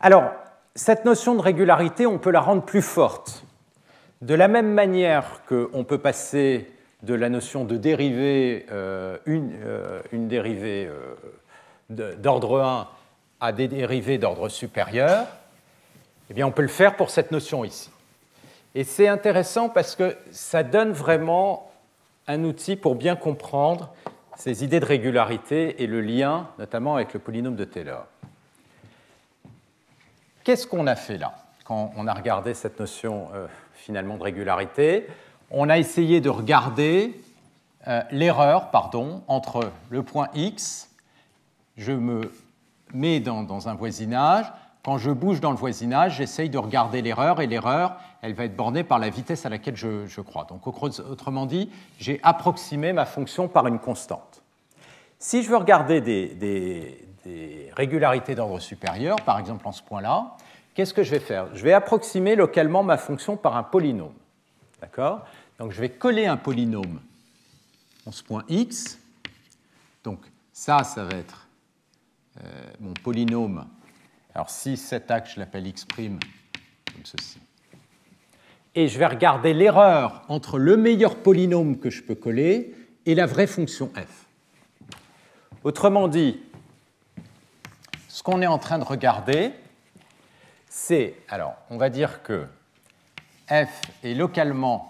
Alors, cette notion de régularité, on peut la rendre plus forte. De la même manière qu'on peut passer de la notion de dérivée, euh, une, euh, dérivée euh, d'ordre 1 à des dérivées d'ordre supérieur, eh bien on peut le faire pour cette notion ici. Et c'est intéressant parce que ça donne vraiment un outil pour bien comprendre ces idées de régularité et le lien notamment avec le polynôme de Taylor. Qu'est-ce qu'on a fait là quand on a regardé cette notion euh, finalement de régularité? On a essayé de regarder euh, l'erreur pardon, entre le point x, je me mets dans un voisinage, quand je bouge dans le voisinage, j'essaye de regarder l'erreur et l'erreur, elle va être bornée par la vitesse à laquelle je, crois. Donc, autrement dit, j'ai approximé ma fonction par une constante. Si je veux regarder des, régularités d'ordre supérieur, par exemple en ce point-là, qu'est-ce que je vais faire? Je vais approximer localement ma fonction par un polynôme. D'accord? Donc, je vais coller un polynôme en ce point x. Donc, ça, ça va être euh, mon polynôme alors si cet axe, je l'appelle x', comme ceci. Et je vais regarder l'erreur entre le meilleur polynôme que je peux coller et la vraie fonction f. Autrement dit, ce qu'on est en train de regarder, c'est, alors, on va dire que f est localement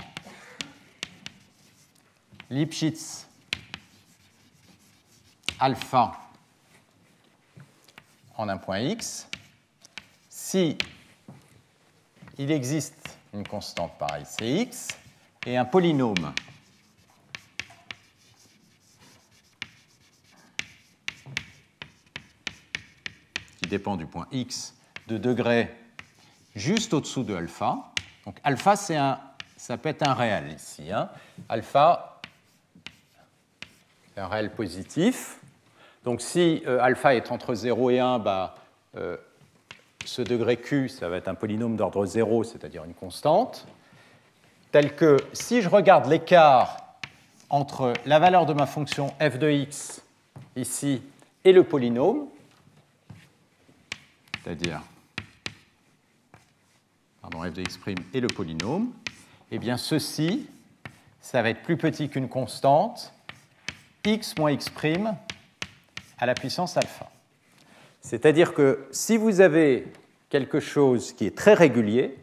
Lipschitz alpha en un point x, si il existe une constante pareille, cx, et un polynôme qui dépend du point x de degré juste au-dessous de alpha. Donc alpha, c'est un, ça peut être un réel ici. Hein. Alpha, un réel positif. Donc si euh, alpha est entre 0 et 1, bah, euh, ce degré q, ça va être un polynôme d'ordre 0, c'est-à-dire une constante, tel que si je regarde l'écart entre la valeur de ma fonction f de x ici et le polynôme, c'est-à-dire f de x' et le polynôme, eh bien ceci, ça va être plus petit qu'une constante, x moins x' à la puissance alpha. C'est-à-dire que si vous avez quelque chose qui est très régulier,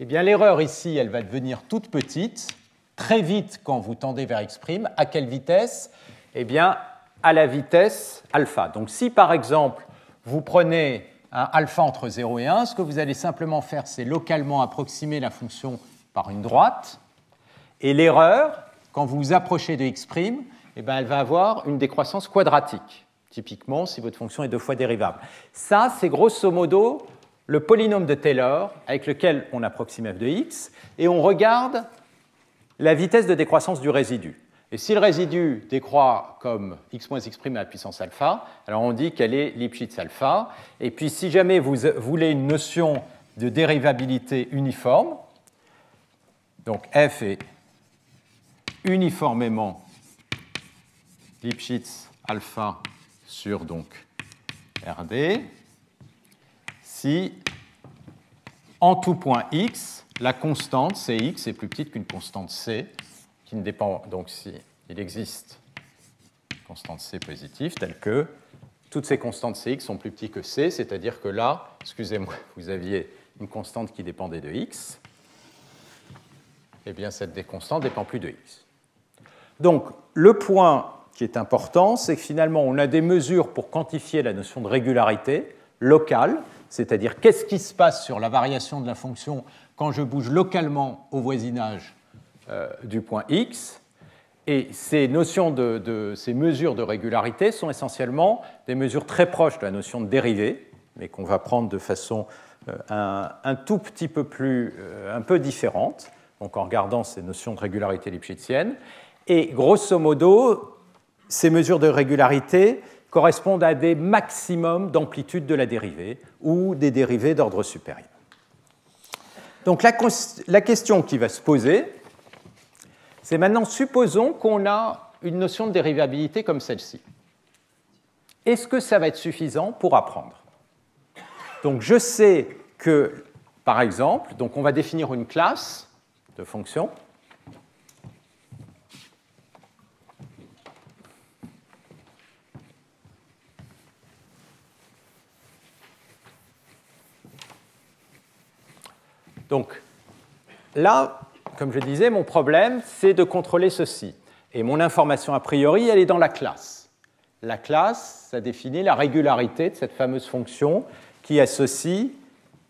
eh bien l'erreur ici, va devenir toute petite, très vite quand vous tendez vers x'. À quelle vitesse? Eh bien, à la vitesse alpha. Donc si par exemple, vous prenez un alpha entre 0 et 1, ce que vous allez simplement faire, c'est localement approximer la fonction par une droite, et l'erreur, quand vous vous approchez de x', eh bien, elle va avoir une décroissance quadratique typiquement si votre fonction est deux fois dérivable. Ça, c'est grosso modo le polynôme de Taylor avec lequel on approxime f de x, et on regarde la vitesse de décroissance du résidu. Et si le résidu décroît comme x moins x' à la puissance alpha, alors on dit qu'elle est Lipschitz alpha. Et puis si jamais vous voulez une notion de dérivabilité uniforme, donc f est uniformément Lipschitz alpha sur donc RD si en tout point x, la constante Cx est plus petite qu'une constante C, qui ne dépend donc si il existe une constante C positive, telle que toutes ces constantes Cx sont plus petites que C, c'est-à-dire que là, excusez-moi, vous aviez une constante qui dépendait de x, eh bien cette constante dépend plus de x. Donc le point qui est important, c'est que finalement, on a des mesures pour quantifier la notion de régularité locale, c'est-à-dire qu'est-ce qui se passe sur la variation de la fonction quand je bouge localement au voisinage euh, du point x. Et ces notions de, ces mesures de régularité sont essentiellement des mesures très proches de la notion de dérivée, mais qu'on va prendre de façon euh, un, tout petit peu plus, euh, un peu différente, donc en regardant ces notions de régularité lipschitzienne. Et grosso modo, ces mesures de régularité correspondent à des maximums d'amplitude de la dérivée ou des dérivées d'ordre supérieur. Donc la, question qui va se poser, c'est maintenant supposons qu'on a une notion de dérivabilité comme celle-ci. Est-ce que ça va être suffisant pour apprendre? Donc je sais que, par exemple, on va définir une classe de fonctions Donc là, comme je disais, mon problème, c'est de contrôler ceci. Et mon information a priori, elle est dans la classe. La classe, ça définit la régularité de cette fameuse fonction qui associe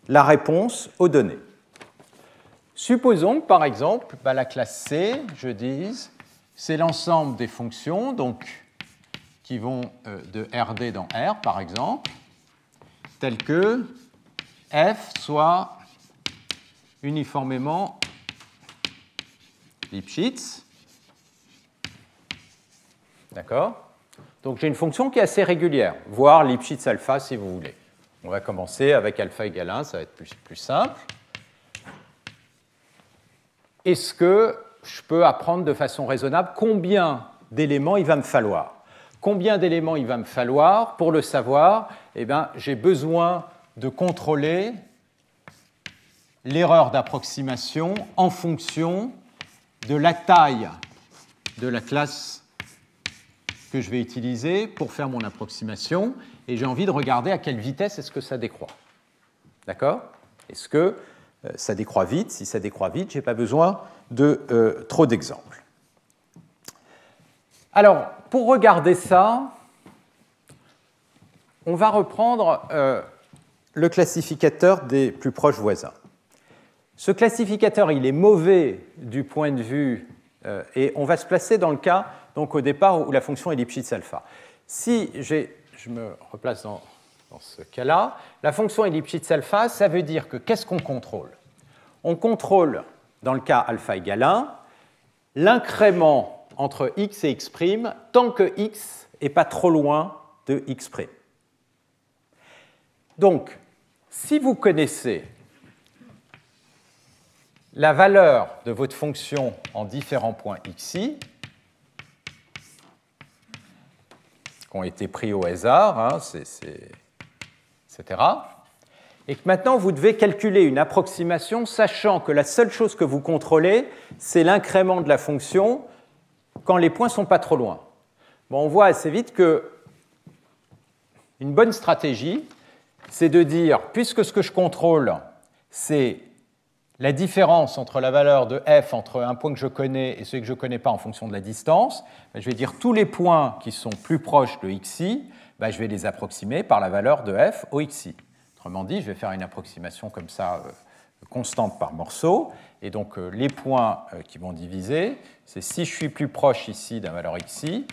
la réponse aux données. Supposons que, par exemple, bah, la classe C, je dise, c'est l'ensemble des fonctions donc, qui vont euh, de RD dans R, par exemple, telles que f soit uniformément Lipschitz. D'accord Donc j'ai une fonction qui est assez régulière, voire Lipschitz alpha si vous voulez. On va commencer avec alpha égale 1, ça va être plus, simple. Est-ce que je peux apprendre de façon raisonnable combien d'éléments il va me falloir? Combien d'éléments il va me falloir Pour le savoir, eh j'ai besoin de contrôler l'erreur d'approximation en fonction de la taille de la classe que je vais utiliser pour faire mon approximation et j'ai envie de regarder à quelle vitesse est-ce que ça décroît. D'accord? Est-ce que euh, ça décroît vite? Si ça décroît vite, je n'ai pas besoin de euh, trop d'exemples. Alors, pour regarder ça, on va reprendre euh, le classificateur des plus proches voisins. Ce classificateur, il est mauvais du point de vue, euh, et on va se placer dans le cas, donc au départ, où la fonction est Lipschitz alpha. Si je me replace dans, ce cas-là, la fonction est Lipschitz alpha, ça veut dire que qu'est-ce qu'on contrôle? On contrôle, dans le cas alpha égale 1, l'incrément entre x et x' tant que x n'est pas trop loin de x'. Donc, si vous connaissez la valeur de votre fonction en différents points xi, qui ont été pris au hasard, hein, etc., et que maintenant vous devez calculer une approximation sachant que la seule chose que vous contrôlez, c'est l'incrément de la fonction quand les points ne sont pas trop loin. Bon, on voit assez vite que une bonne stratégie, c'est de dire, puisque ce que je contrôle, c'est la différence entre la valeur de f entre un point que je connais et celui que je ne connais pas en fonction de la distance, ben, je vais dire tous les points qui sont plus proches de xi, ben, je vais les approximer par la valeur de f au xi. Autrement dit, je vais faire une approximation comme ça, euh, constante par morceau, et donc euh, les points euh, qui vont diviser, c'est si je suis plus proche ici d'un valeur xi,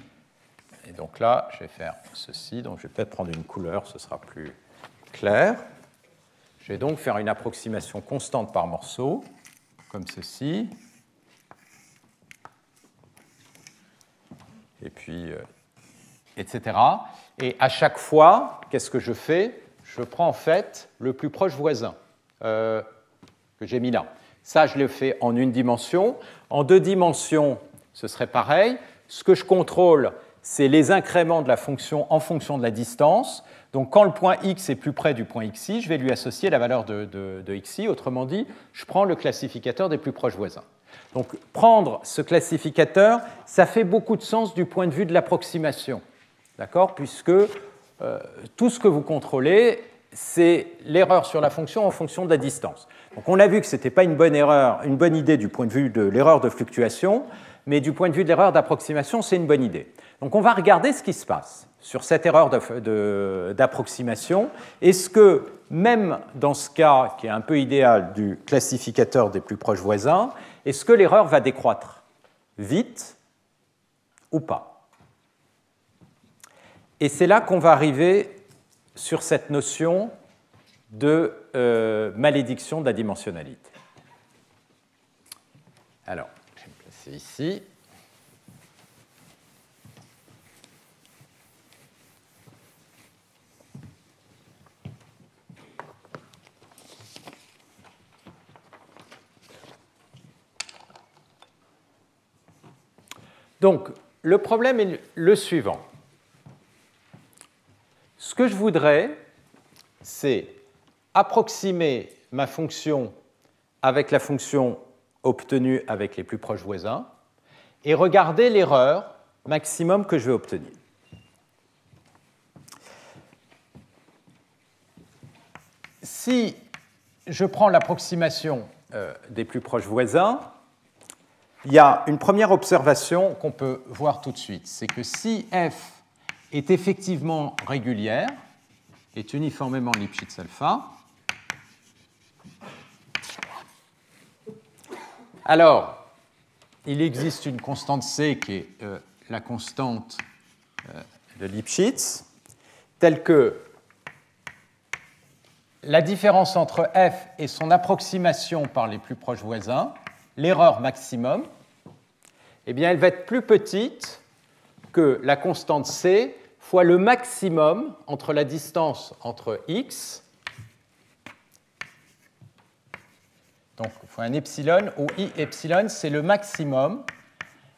et donc là, je vais faire ceci, donc je vais peut-être prendre une couleur, ce sera plus clair. Je vais donc faire une approximation constante par morceau, comme ceci. Et puis, euh, etc. Et à chaque fois, qu'est-ce que je fais? Je prends en fait le plus proche voisin euh, que j'ai mis là. Ça, je le fais en une dimension. En deux dimensions, ce serait pareil. Ce que je contrôle, c'est les incréments de la fonction en fonction de la distance. Donc quand le point x est plus près du point xi, je vais lui associer la valeur de, xi. Autrement dit, je prends le classificateur des plus proches voisins. Donc prendre ce classificateur, ça fait beaucoup de sens du point de vue de l'approximation, d'accord? Puisque euh, tout ce que vous contrôlez, c'est l'erreur sur la fonction en fonction de la distance. Donc on a vu que ce n'était pas une bonne erreur, une bonne idée du point de vue de l'erreur de fluctuation, mais du point de vue de l'erreur d'approximation, c'est une bonne idée. Donc on va regarder ce qui se passe sur cette erreur d'approximation. Est-ce que, même dans ce cas qui est un peu idéal du classificateur des plus proches voisins, est-ce que l'erreur va décroître vite ou pas? Et c'est là qu'on va arriver sur cette notion de euh, malédiction de la dimensionnalité. Alors, ici. Donc, le problème est le suivant. Ce que je voudrais, c'est approximer ma fonction avec la fonction obtenue avec les plus proches voisins et regarder l'erreur maximum que je vais obtenir. Si je prends l'approximation euh, des plus proches voisins, il y a une première observation qu'on peut voir tout de suite, c'est que si f est effectivement régulière, est uniformément Lipschitz alpha, alors il existe une constante c qui est euh, la constante euh, de Lipschitz, telle que la différence entre f et son approximation par les plus proches voisins l'erreur maximum, eh bien, elle va être plus petite que la constante c fois le maximum entre la distance entre x, donc fois un epsilon, où i epsilon, c'est le maximum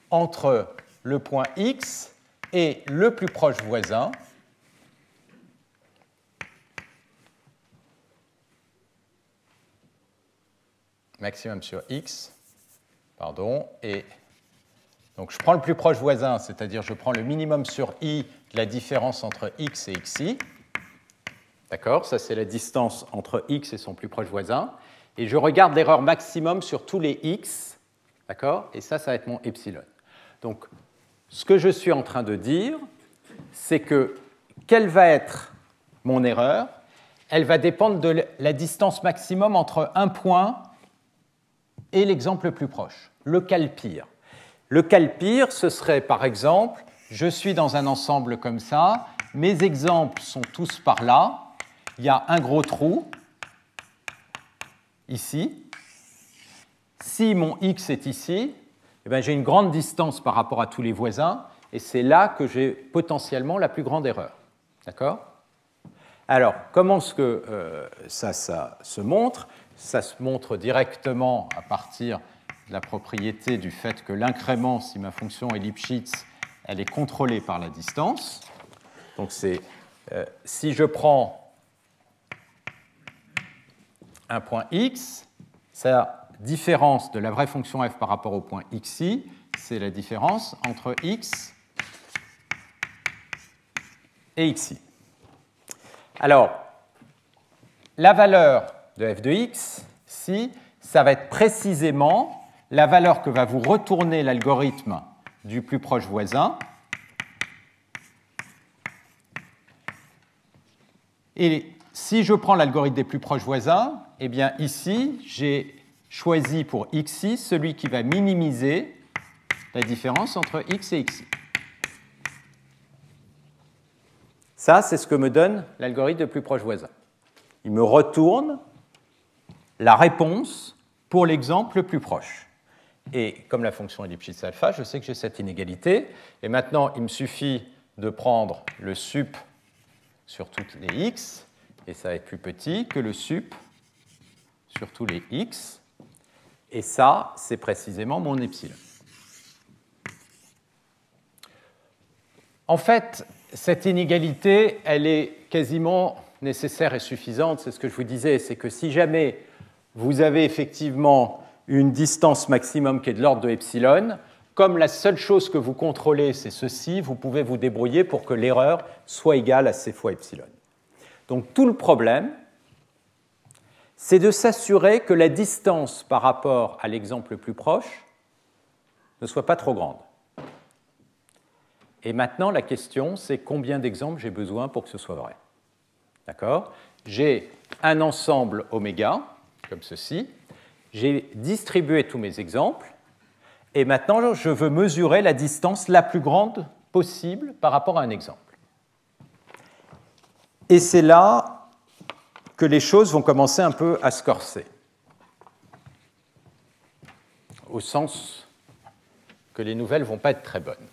entre le point x et le plus proche voisin, maximum sur x, pardon, et donc je prends le plus proche voisin, c'est-à-dire je prends le minimum sur i de la différence entre x et xi. D'accord Ça, c'est la distance entre x et son plus proche voisin. Et je regarde l'erreur maximum sur tous les x. D'accord? Et ça, ça va être mon epsilon. Donc, ce que je suis en train de dire, c'est que quelle va être mon erreur? Elle va dépendre de la distance maximum entre un point et l'exemple le plus proche, le pire. Le pire, ce serait par exemple, je suis dans un ensemble comme ça, mes exemples sont tous par là, il y a un gros trou ici. Si mon x est ici, eh ben, j'ai une grande distance par rapport à tous les voisins, et c'est là que j'ai potentiellement la plus grande erreur. D'accord? Alors, comment est-ce que euh, ça, ça se montre? Ça se montre directement à partir de la propriété du fait que l'incrément, si ma fonction est Lipschitz, elle est contrôlée par la distance. Donc, c'est euh, si je prends un point x, sa différence de la vraie fonction f par rapport au point xi, c'est la différence entre x et xi. Alors, la valeur de f de x, si, ça va être précisément la valeur que va vous retourner l'algorithme du plus proche voisin. Et si je prends l'algorithme des plus proches voisins, eh bien ici, j'ai choisi pour xi celui qui va minimiser la différence entre x et xi. Ça, c'est ce que me donne l'algorithme de plus proche voisin. Il me retourne la réponse pour l'exemple le plus proche. Et comme la fonction est Lipschitz alpha, je sais que j'ai cette inégalité. Et maintenant, il me suffit de prendre le sup sur toutes les x, et ça va être plus petit que le sup sur tous les x. Et ça, c'est précisément mon epsilon. En fait, cette inégalité, elle est quasiment nécessaire et suffisante. C'est ce que je vous disais, c'est que si jamais vous avez effectivement une distance maximum qui est de l'ordre de epsilon, comme la seule chose que vous contrôlez, c'est ceci, vous pouvez vous débrouiller pour que l'erreur soit égale à c fois epsilon. Donc tout le problème, c'est de s'assurer que la distance par rapport à l'exemple le plus proche ne soit pas trop grande. Et maintenant, la question, c'est combien d'exemples j'ai besoin pour que ce soit vrai. D'accord? J'ai un ensemble oméga, comme ceci. J'ai distribué tous mes exemples. Et maintenant, je veux mesurer la distance la plus grande possible par rapport à un exemple. Et c'est là les choses vont commencer un peu à se corser. Au sens que les nouvelles vont pas être très bonnes.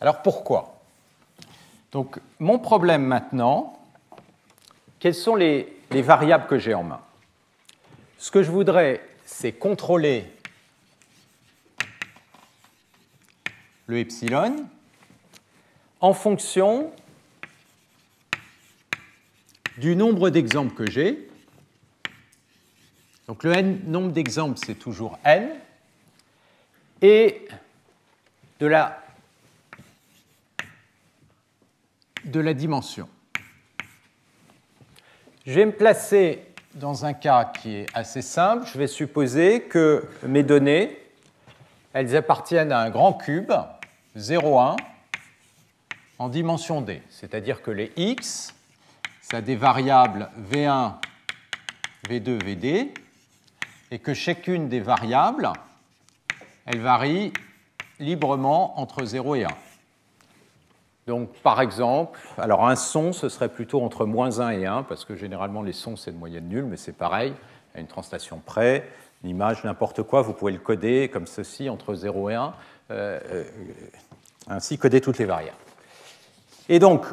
Alors pourquoi? Donc mon problème maintenant, quelles sont les, variables que j'ai en main? Ce que je voudrais, c'est contrôler le epsilon en fonction du nombre d'exemples que j'ai. Donc le n, nombre d'exemples, c'est toujours n, et de la de la dimension. Je vais me placer dans un cas qui est assez simple. Je vais supposer que mes données, elles appartiennent à un grand cube, 0, 1, en dimension d. C'est-à-dire que les x, ça a des variables v1, v2, vd, et que chacune des variables, elle varie librement entre 0 et 1. Donc, par exemple, alors un son, ce serait plutôt entre moins 1 et 1, parce que généralement les sons, c'est de moyenne nulle, mais c'est pareil, à une translation près. Une image, n'importe quoi, vous pouvez le coder comme ceci, entre 0 et 1, euh, euh, ainsi coder toutes les variables. Et donc,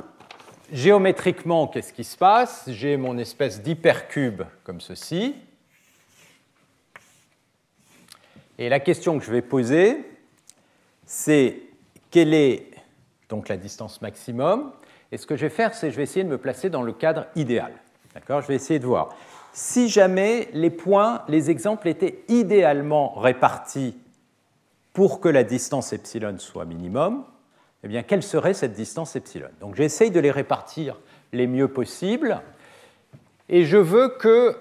géométriquement, qu'est-ce qui se passe? J'ai mon espèce d'hypercube comme ceci. Et la question que je vais poser, c'est quelle est donc la distance maximum? Et ce que je vais faire, c'est je vais essayer de me placer dans le cadre idéal. D'accord? Je vais essayer de voir. Si jamais les points, les exemples étaient idéalement répartis pour que la distance epsilon soit minimum, eh bien, quelle serait cette distance epsilon? Donc, j'essaye de les répartir les mieux possible, et je veux que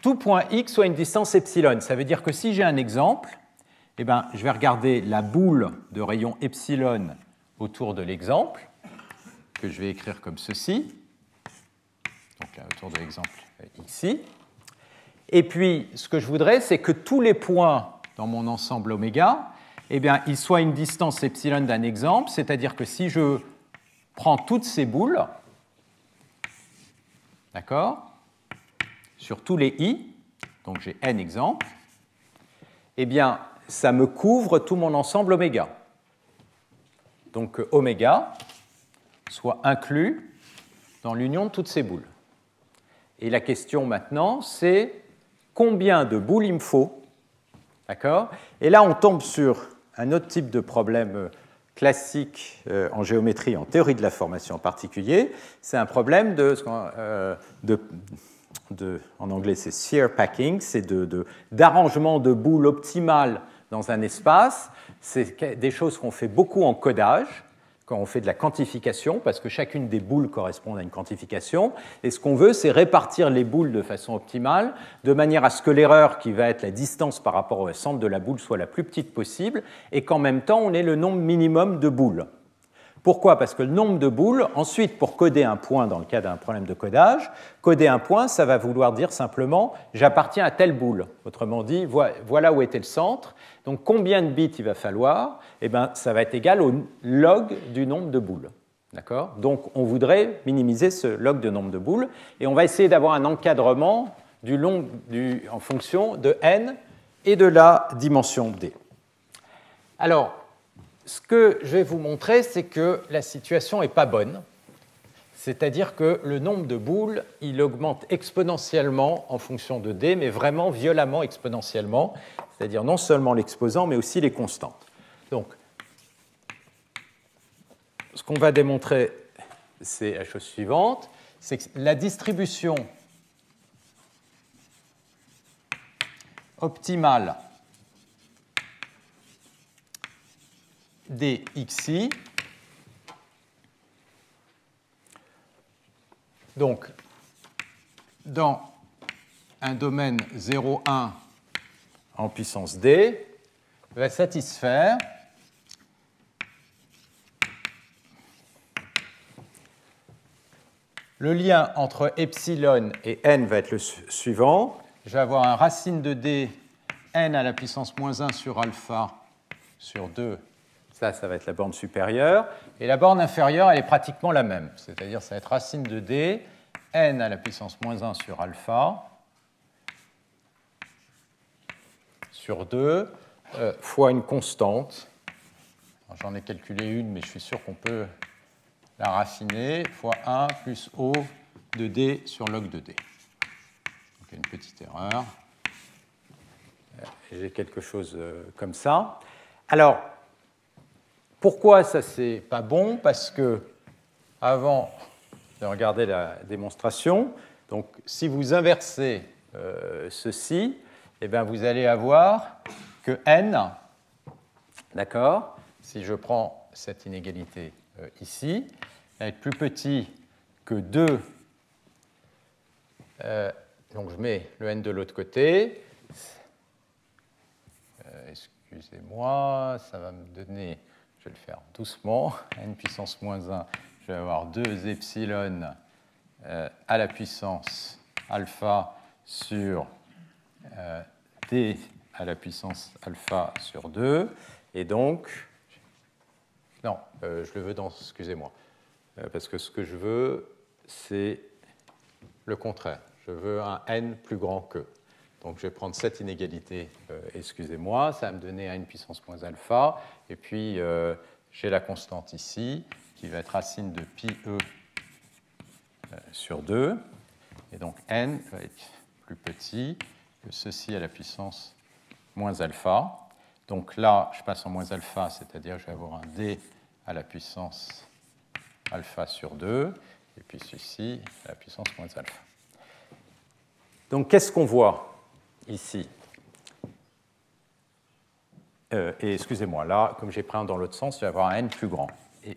tout point x soit une distance epsilon. Ça veut dire que si j'ai un exemple, eh bien, je vais regarder la boule de rayon epsilon autour de l'exemple, que je vais écrire comme ceci, donc autour de l'exemple ici. Et puis, ce que je voudrais, c'est que tous les points dans mon ensemble oméga, eh bien, ils soient une distance epsilon d'un exemple, c'est-à-dire que si je prends toutes ces boules, d'accord, sur tous les i, donc j'ai n exemples, eh bien, ça me couvre tout mon ensemble oméga. Donc oméga soit inclus dans l'union de toutes ces boules. Et la question maintenant, c'est combien de boules il me faut D'accord? Et là, on tombe sur un autre type de problème classique euh, en géométrie, en théorie de la formation en particulier. C'est un problème de, euh, en anglais c'est sphere packing, c'est d'arrangement de, de boules optimales dans un espace. C'est des choses qu'on fait beaucoup en codage quand on fait de la quantification, parce que chacune des boules correspond à une quantification. Et ce qu'on veut, c'est répartir les boules de façon optimale, de manière à ce que l'erreur, qui va être la distance par rapport au centre de la boule, soit la plus petite possible, et qu'en même temps, on ait le nombre minimum de boules. Pourquoi? Parce que le nombre de boules, ensuite, pour coder un point dans le cas d'un problème de codage, coder un point, ça va vouloir dire simplement j'appartiens à telle boule. Autrement dit, voilà où était le centre. Donc combien de bits il va falloir? Eh bien, ça va être égal au log du nombre de boules. D'accord? Donc on voudrait minimiser ce log de nombre de boules et on va essayer d'avoir un encadrement en fonction de n et de la dimension d. Alors, ce que je vais vous montrer, c'est que la situation n'est pas bonne. C'est-à-dire que le nombre de boules, il augmente exponentiellement en fonction de d, mais vraiment violemment exponentiellement, c'est-à-dire non seulement l'exposant, mais aussi les constantes. Donc, ce qu'on va démontrer, c'est la chose suivante, c'est que la distribution optimale dxi. Donc, dans un domaine 0,1 en puissance d, va satisfaire le lien entre epsilon et n va être le suivant. Je vais avoir un racine de d n à la puissance moins 1 sur alpha sur 2 ça, ça va être la borne supérieure. Et la borne inférieure, elle est pratiquement la même. C'est-à-dire, ça va être racine de d, n à la puissance moins 1 sur alpha, sur 2, euh, fois une constante. J'en ai calculé une, mais je suis sûr qu'on peut la raffiner, fois 1 plus O de d sur log de d. Donc, une petite erreur. J'ai quelque chose euh, comme ça. Alors, pourquoi ça c'est pas bon? Parce que avant de regarder la démonstration, si vous inversez euh, ceci, eh bien vous allez avoir que n, d'accord? Si je prends cette inégalité euh, ici, va être plus petit que 2. Euh, donc je mets le n de l'autre côté. Excusez-moi, ça va me donner je vais le faire doucement, n puissance moins 1, je vais avoir 2 epsilon euh, à la puissance alpha sur euh, d à la puissance alpha sur 2. Et donc, non, euh, je le veux dans, excusez-moi, parce que ce que je veux, c'est le contraire. Je veux un n plus grand que. Donc je vais prendre cette inégalité, euh, excusez-moi, ça va me donner n puissance moins alpha, et puis euh, j'ai la constante ici, qui va être racine de pi e euh, sur 2, et donc n va être plus petit que ceci à la puissance moins alpha. Donc là, je passe en moins alpha, c'est-à-dire je vais avoir un d à la puissance alpha sur 2, et puis ceci à la puissance moins alpha. Donc qu'est-ce qu'on voit? Ici euh, Et excusez-moi, là, comme j'ai pris un dans l'autre sens, je vais avoir un n plus grand. Et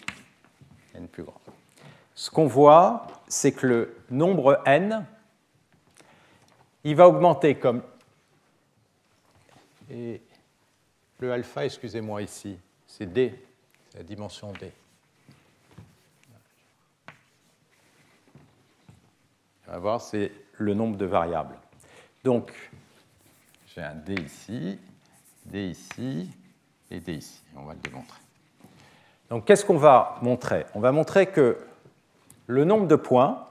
n plus grand. Ce qu'on voit, c'est que le nombre n, il va augmenter comme... Et le alpha, excusez-moi ici, c'est d, c'est la dimension d. On va voir, c'est le nombre de variables. Donc, un d ici, d ici et d ici. On va le démontrer. Donc, qu'est-ce qu'on va montrer? On va montrer que le nombre de points,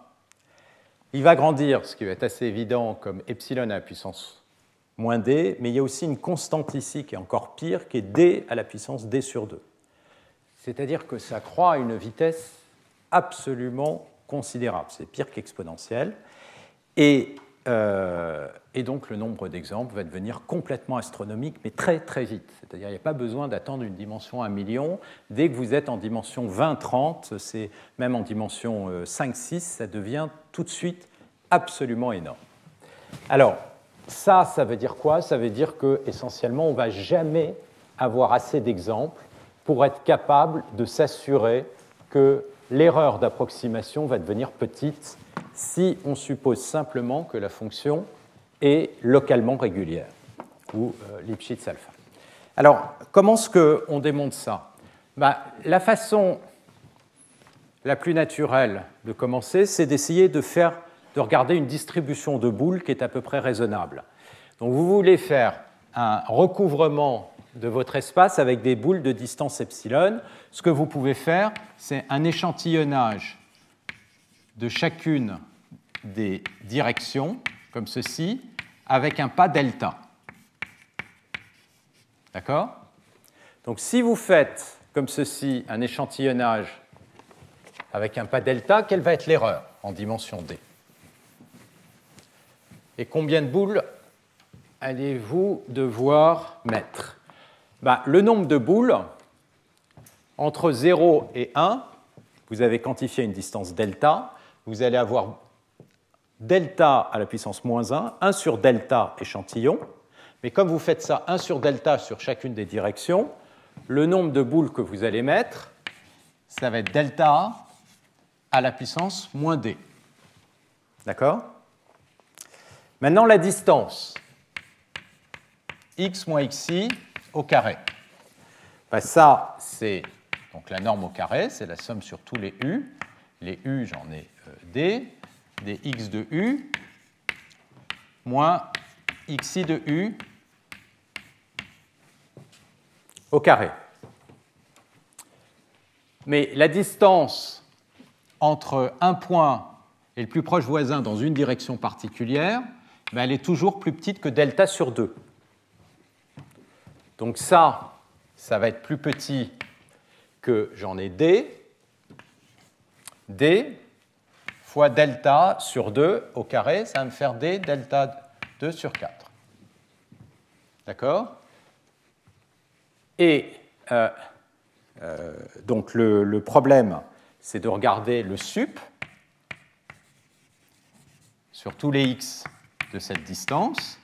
il va grandir, ce qui être assez évident comme epsilon à la puissance moins d, mais il y a aussi une constante ici qui est encore pire, qui est d à la puissance d sur 2. C'est-à-dire que ça croît à une vitesse absolument considérable. C'est pire qu'exponentiel. Et, euh, et, donc le nombre d'exemples va devenir complètement astronomique, mais très très vite. C'est-à-dire qu'il n'y a pas besoin d'attendre une dimension 1 million. Dès que vous êtes en dimension 20-30, c'est même en dimension 5-6, euh, ça devient tout de suite absolument énorme. Alors, ça, ça veut dire quoi? Ça veut dire que essentiellement, on ne va jamais avoir assez d'exemples pour être capable de s'assurer que l'erreur d'approximation va devenir petite si on suppose simplement que la fonction est localement régulière, ou euh, Lipschitz alpha. Alors, comment est-ce qu'on démontre ça? Bah, La façon la plus naturelle de commencer, c'est d'essayer de de regarder une distribution de boules qui est à peu près raisonnable. Donc vous voulez faire un recouvrement de votre espace avec des boules de distance epsilon. Ce que vous pouvez faire, c'est un échantillonnage de chacune des directions, comme ceci, avec un pas delta. D'accord? Donc si vous faites comme ceci un échantillonnage avec un pas delta, quelle va être l'erreur en dimension d? Et combien de boules allez-vous devoir mettre? Ben, Le nombre de boules, entre 0 et 1, vous avez quantifié une distance delta, vous allez avoir delta à la puissance moins 1, 1 sur delta échantillon, mais comme vous faites ça 1 sur delta sur chacune des directions, le nombre de boules que vous allez mettre, ça va être delta à la puissance moins d. D'accord? Maintenant, la distance. x moins xi au carré. Ben, ça, c'est donc la norme au carré, c'est la somme sur tous les u. Les u, j'en ai d, des x de u, moins xi de u au carré. Mais la distance entre un point et le plus proche voisin dans une direction particulière, mais elle est toujours plus petite que delta sur 2. Donc ça, ça va être plus petit que j'en ai d, d fois delta sur 2 au carré, ça va me faire d delta 2 sur 4. D'accord? Et euh, euh, donc le, problème, c'est de regarder le sup sur tous les x de cette distance,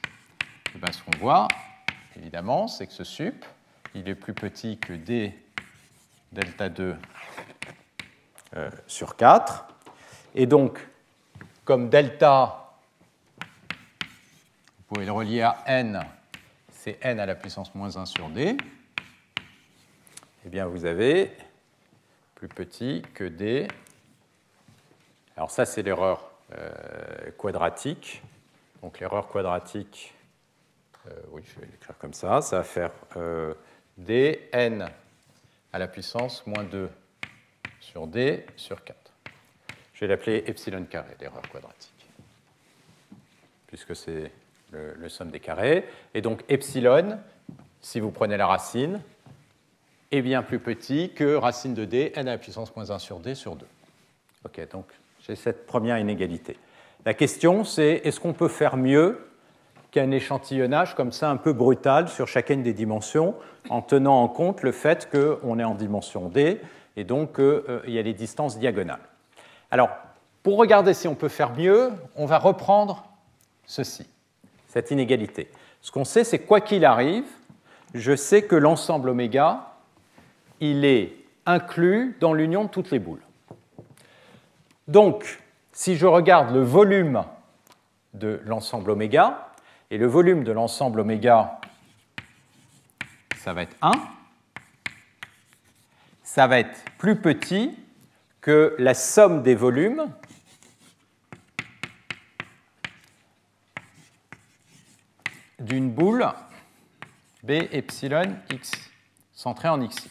et bien, ce qu'on voit, évidemment, c'est que ce sup, il est plus petit que d delta 2 euh, sur 4. Et donc, comme delta, vous pouvez le relier à n, c'est n à la puissance moins 1 sur d, eh bien, vous avez plus petit que d. Alors ça, c'est l'erreur euh, quadratique. Donc l'erreur quadratique, euh, oui, je vais l'écrire comme ça, ça va faire euh, dn à la puissance moins 2 sur d sur 4. Je vais l'appeler epsilon carré, l'erreur quadratique, puisque c'est le, somme des carrés. Et donc epsilon, si vous prenez la racine, est bien plus petit que racine de d, n à la puissance moins 1 sur d sur 2. Ok, donc j'ai cette première inégalité. La question, c'est est-ce qu'on peut faire mieux qu'un échantillonnage comme ça un peu brutal sur chacune des dimensions en tenant en compte le fait qu'on est en dimension D et donc il y a les distances diagonales. Alors, pour regarder si on peut faire mieux, on va reprendre ceci, cette inégalité. Ce qu'on sait, c'est quoi qu'il arrive, je sais que l'ensemble oméga, il est inclus dans l'union de toutes les boules. Donc, si je regarde le volume de l'ensemble oméga, et le volume de l'ensemble oméga, ça va être 1, ça va être plus petit que la somme des volumes d'une boule B epsilon x centrée en xi.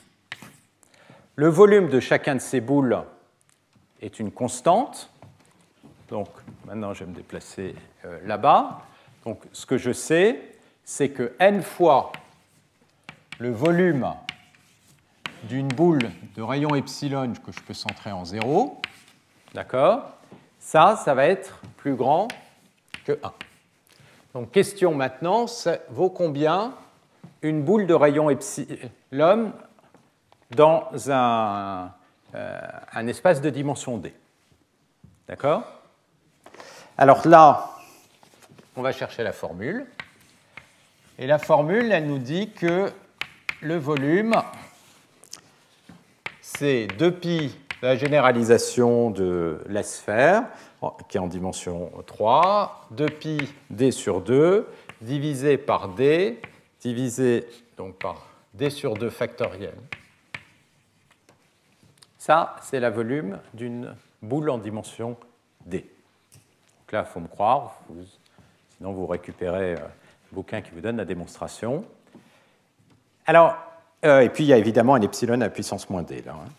Le volume de chacun de ces boules est une constante. Donc maintenant, je vais me déplacer euh, là-bas. Donc ce que je sais, c'est que n fois le volume d'une boule de rayon epsilon que je peux centrer en 0, d'accord Ça, ça va être plus grand que 1. Donc question maintenant, ça vaut combien une boule de rayon epsilon dans un, euh, un espace de dimension d? D'accord Alors là, on va chercher la formule. Et la formule, elle nous dit que le volume, c'est 2pi la généralisation de la sphère, qui est en dimension 3, 2pi d sur 2, divisé par d, divisé donc par d sur 2 factoriel. Ça, c'est le volume d'une boule en dimension d. Donc là, il faut me croire, sinon vous récupérez euh, le bouquin qui vous donne la démonstration. Alors, et puis il y a évidemment un epsilon à puissance moins d là. Hein.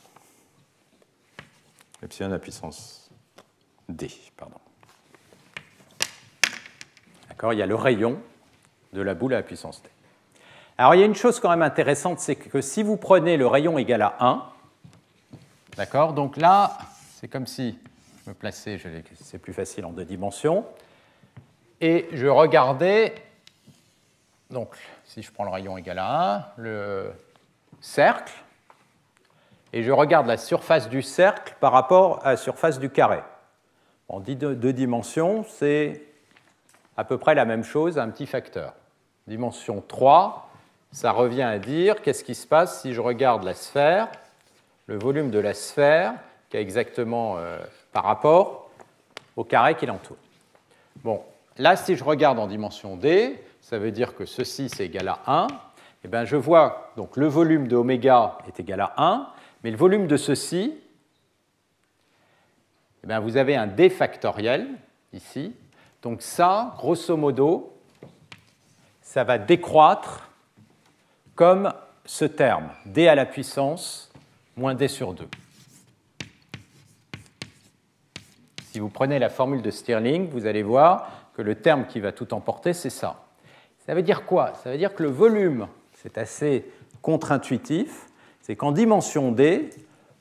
Epsilon à puissance d, pardon. D'accord Il y a le rayon de la boule à puissance d. Alors il y a une chose quand même intéressante, c'est que si vous prenez le rayon égal à 1, d'accord Donc là, c'est comme si je me plaçais, c'est plus facile en deux dimensions, et je regardais, donc si je prends le rayon égal à 1, le cercle, et je regarde la surface du cercle par rapport à la surface du carré. En deux dimensions, c'est à peu près la même chose, un petit facteur. Dimension 3, ça revient à dire qu'est-ce qui se passe si je regarde la sphère, le volume de la sphère, qui est exactement euh, par rapport au carré qui l'entoure. Bon, là, si je regarde en dimension d, ça veut dire que ceci, c'est égal à 1. Et bien, je vois, donc le volume de oméga est égal à 1, mais le volume de ceci, eh bien, vous avez un d factoriel ici. Donc ça, grosso modo, ça va décroître comme ce terme, d à la puissance moins d sur 2. Si vous prenez la formule de Stirling, vous allez voir que le terme qui va tout emporter, c'est ça. Ça veut dire quoi? Ça veut dire que le volume, c'est assez contre-intuitif, c'est qu'en dimension d,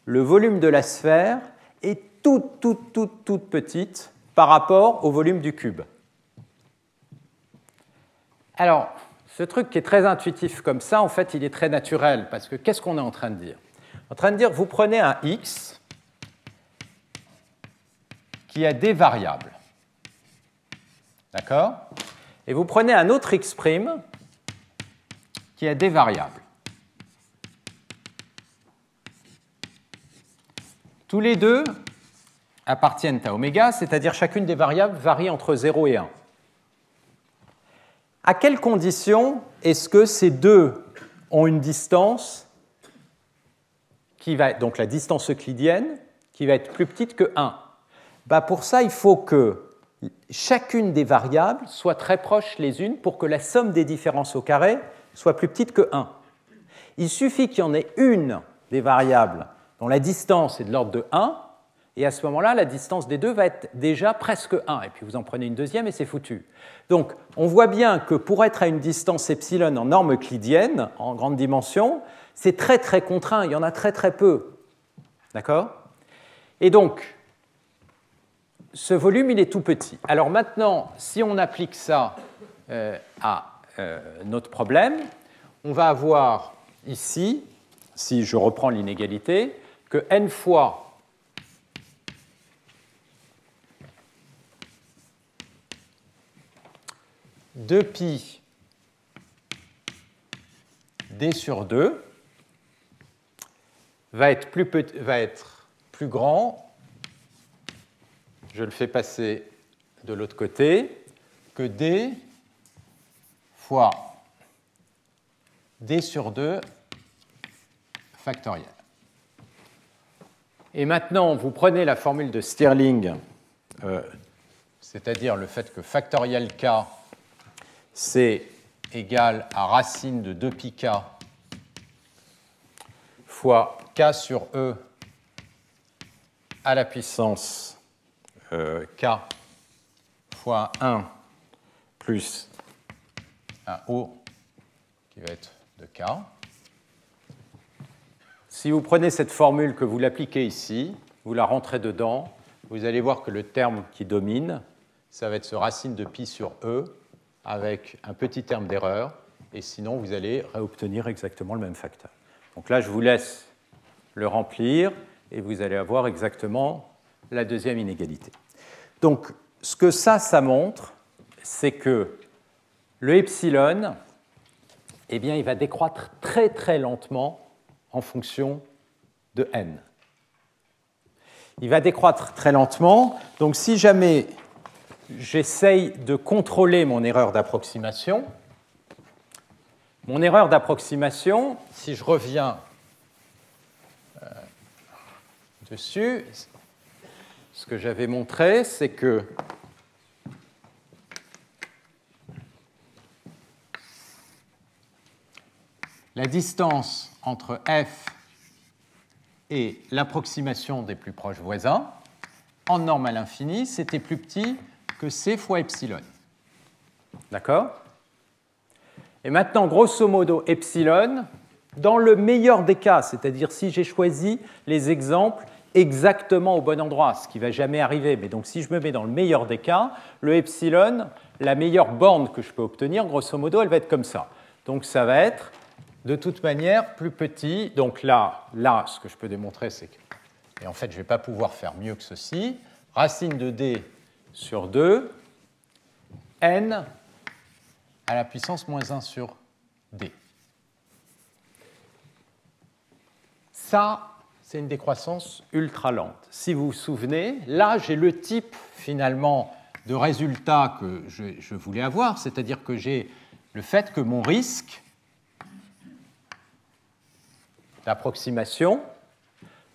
le volume de la sphère est toute, toute, toute, toute petite par rapport au volume du cube. Alors, ce truc qui est très intuitif comme ça, en fait, il est très naturel, parce que qu'est-ce qu'on est en train de dire? En train de dire, vous prenez un x qui a des variables. D'accord? Et vous prenez un autre x' qui a des variables. Tous les deux appartiennent à oméga, c'est-à-dire chacune des variables varie entre 0 et 1. À quelles conditions est-ce que ces deux ont une distance qui va donc la distance euclidienne, qui va être plus petite que 1 bah Pour ça, il faut que chacune des variables soit très proche les unes pour que la somme des différences au carré soit plus petite que 1. Il suffit qu'il y en ait une des variables dont la distance est de l'ordre de 1, et à ce moment-là, la distance des deux va être déjà presque 1, et puis vous en prenez une deuxième et c'est foutu. Donc on voit bien que pour être à une distance epsilon en norme euclidienne, en grande dimension, c'est très très contraint, il y en a très très peu. D'accord? Et donc, ce volume, il est tout petit. Alors maintenant, si on applique ça euh, à notre problème, on va avoir ici, si je reprends l'inégalité, que n fois deux pi d sur 2 va être plus, va être plus grand, je le fais passer de l'autre côté, que d fois d sur 2 factoriel. Et maintenant, vous prenez la formule de Stirling, euh, c'est-à-dire le fait que factoriel k, c'est égal à racine de 2πk fois k sur e à la puissance euh, k fois 1 plus un O qui va être de k. Si vous prenez cette formule que vous l'appliquez ici, vous la rentrez dedans, vous allez voir que le terme qui domine, ça va être ce racine de pi sur e avec un petit terme d'erreur, et sinon vous allez réobtenir exactement le même facteur. Donc là, je vous laisse le remplir, et vous allez avoir exactement la deuxième inégalité. Donc, ce que ça, ça montre, c'est que le epsilon, eh bien, il va décroître très très lentement en fonction de n. Il va décroître très lentement, donc si jamais j'essaye de contrôler mon erreur d'approximation, mon erreur d'approximation, si je reviens euh, dessus, ce que j'avais montré, c'est que la distance entre f et l'approximation des plus proches voisins, en norme à l'infini, c'était plus petit que c fois epsilon. D'accord? Et maintenant, grosso modo, epsilon, dans le meilleur des cas, c'est-à-dire si j'ai choisi les exemples exactement au bon endroit, ce qui ne va jamais arriver, mais donc si je me mets dans le meilleur des cas, le epsilon, la meilleure borne que je peux obtenir, grosso modo, elle va être comme ça. Donc ça va être de toute manière plus petit. Donc là, là, ce que je peux démontrer, c'est que, et en fait, je ne vais pas pouvoir faire mieux que ceci, racine de d sur 2, n à la puissance moins 1 sur d. Ça, c'est une décroissance ultra lente. Si vous vous souvenez, là, j'ai le type finalement de résultat que je, je voulais avoir, c'est-à-dire que j'ai le fait que mon risque, d'approximation,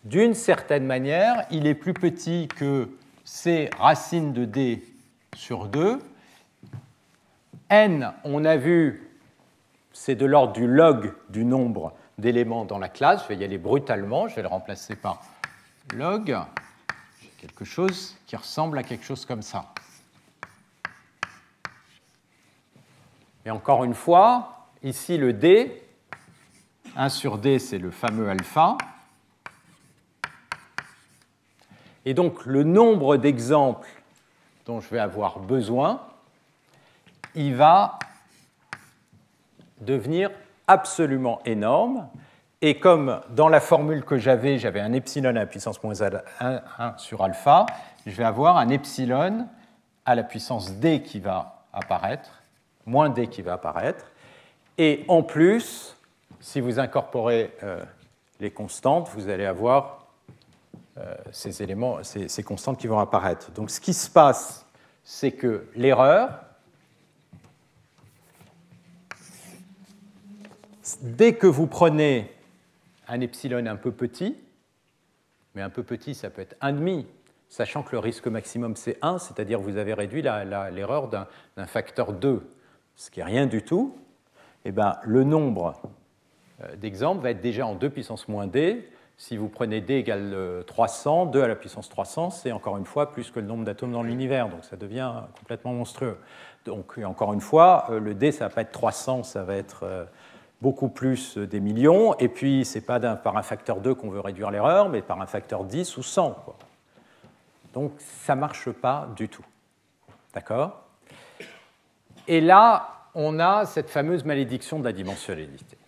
d'une certaine manière, il est plus petit que c racine de d sur 2. n, on a vu, c'est de l'ordre du log du nombre d'éléments dans la classe. Je vais y aller brutalement, je vais le remplacer par log. Quelque chose qui ressemble à quelque chose comme ça. Et encore une fois, ici le d, 1 sur d, c'est le fameux alpha. Et donc le nombre d'exemples dont je vais avoir besoin, il va devenir absolument énorme. Et comme dans la formule que j'avais, j'avais un epsilon à la puissance moins 1, sur alpha, je vais avoir un epsilon à la puissance d qui va apparaître, moins d qui va apparaître. Et en plus, si vous incorporez euh, les constantes, vous allez avoir euh, ces éléments, ces, constantes qui vont apparaître. Donc ce qui se passe, c'est que l'erreur, dès que vous prenez un epsilon un peu petit, mais un peu petit, ça peut être 1,5, sachant que le risque maximum c'est 1, c'est-à-dire vous avez réduit l'erreur d'un facteur 2, ce qui n'est rien du tout, eh bien, le nombre d'exemple va être déjà en 2 puissance moins d. Si vous prenez d égale 300, euh, 2 à la puissance 300, c'est encore une fois plus que le nombre d'atomes dans l'univers, donc ça devient complètement monstrueux. Donc encore une fois, euh, le d, ça va pas être 300, ça va être beaucoup plus des millions, et puis ce n'est pas par un facteur 2 qu'on veut réduire l'erreur, mais par un facteur 10 ou 100. Donc ça ne marche pas du tout. D'accord? Et là, on a cette fameuse malédiction de la dimensionnalité.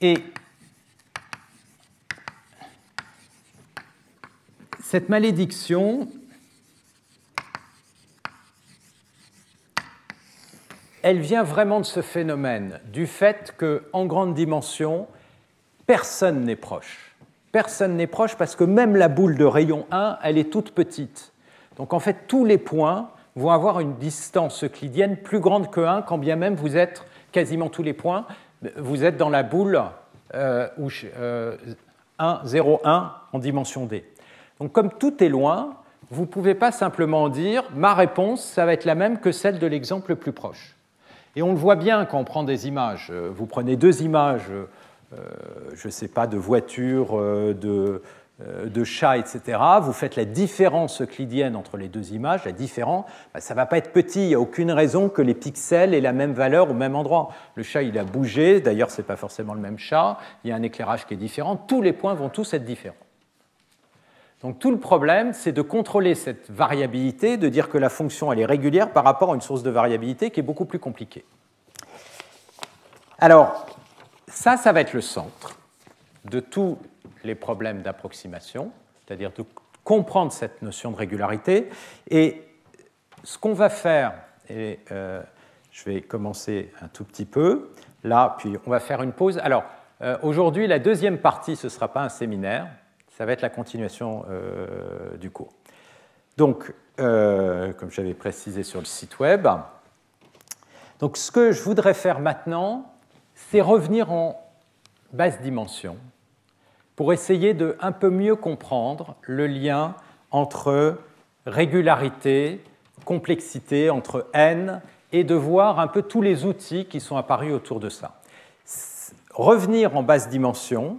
Et cette malédiction, elle vient vraiment de ce phénomène, du fait qu'en grande dimension, personne n'est proche. Personne n'est proche parce que même la boule de rayon 1, elle est toute petite. Donc en fait, tous les points vont avoir une distance euclidienne plus grande que 1, quand bien même vous êtes quasiment tous les points, vous êtes dans la boule euh, 1, 0, 1 en dimension d. Donc comme tout est loin, vous ne pouvez pas simplement dire ma réponse, ça va être la même que celle de l'exemple le plus proche. Et on le voit bien quand on prend des images. Vous prenez deux images, euh, je ne sais pas, de voitures, euh, de, euh, de chats, etc., vous faites la différence euclidienne entre les deux images, la différence, bah, ça ne va pas être petit, il n'y a aucune raison que les pixels aient la même valeur au même endroit. Le chat, il a bougé, d'ailleurs, ce n'est pas forcément le même chat, il y a un éclairage qui est différent, tous les points vont tous être différents. Donc tout le problème, c'est de contrôler cette variabilité, de dire que la fonction elle est régulière par rapport à une source de variabilité qui est beaucoup plus compliquée. Alors, ça, ça va être le centre de tout les problèmes d'approximation, c'est-à-dire de comprendre cette notion de régularité. Et ce qu'on va faire, et euh, je vais commencer un tout petit peu, là, puis on va faire une pause. Alors, euh, aujourd'hui, la deuxième partie, ce ne sera pas un séminaire, ça va être la continuation euh, du cours. Donc, comme j'avais précisé sur le site web, donc ce que je voudrais faire maintenant, c'est revenir en basse dimension, pour essayer de un peu mieux comprendre le lien entre régularité, complexité, entre n, et de voir un peu tous les outils qui sont apparus autour de ça. Revenir en basse dimension,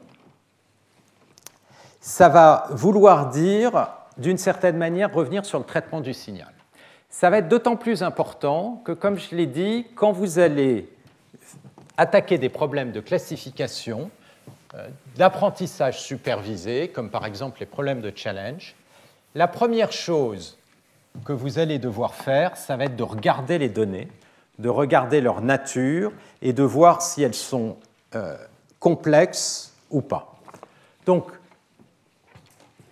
ça va vouloir dire, d'une certaine manière, revenir sur le traitement du signal. Ça va être d'autant plus important que, comme je l'ai dit, quand vous allez attaquer des problèmes de classification, d'apprentissage supervisé, comme par exemple les problèmes de challenge, la première chose que vous allez devoir faire, ça va être de regarder les données, de regarder leur nature et de voir si elles sont euh, complexes ou pas. Donc,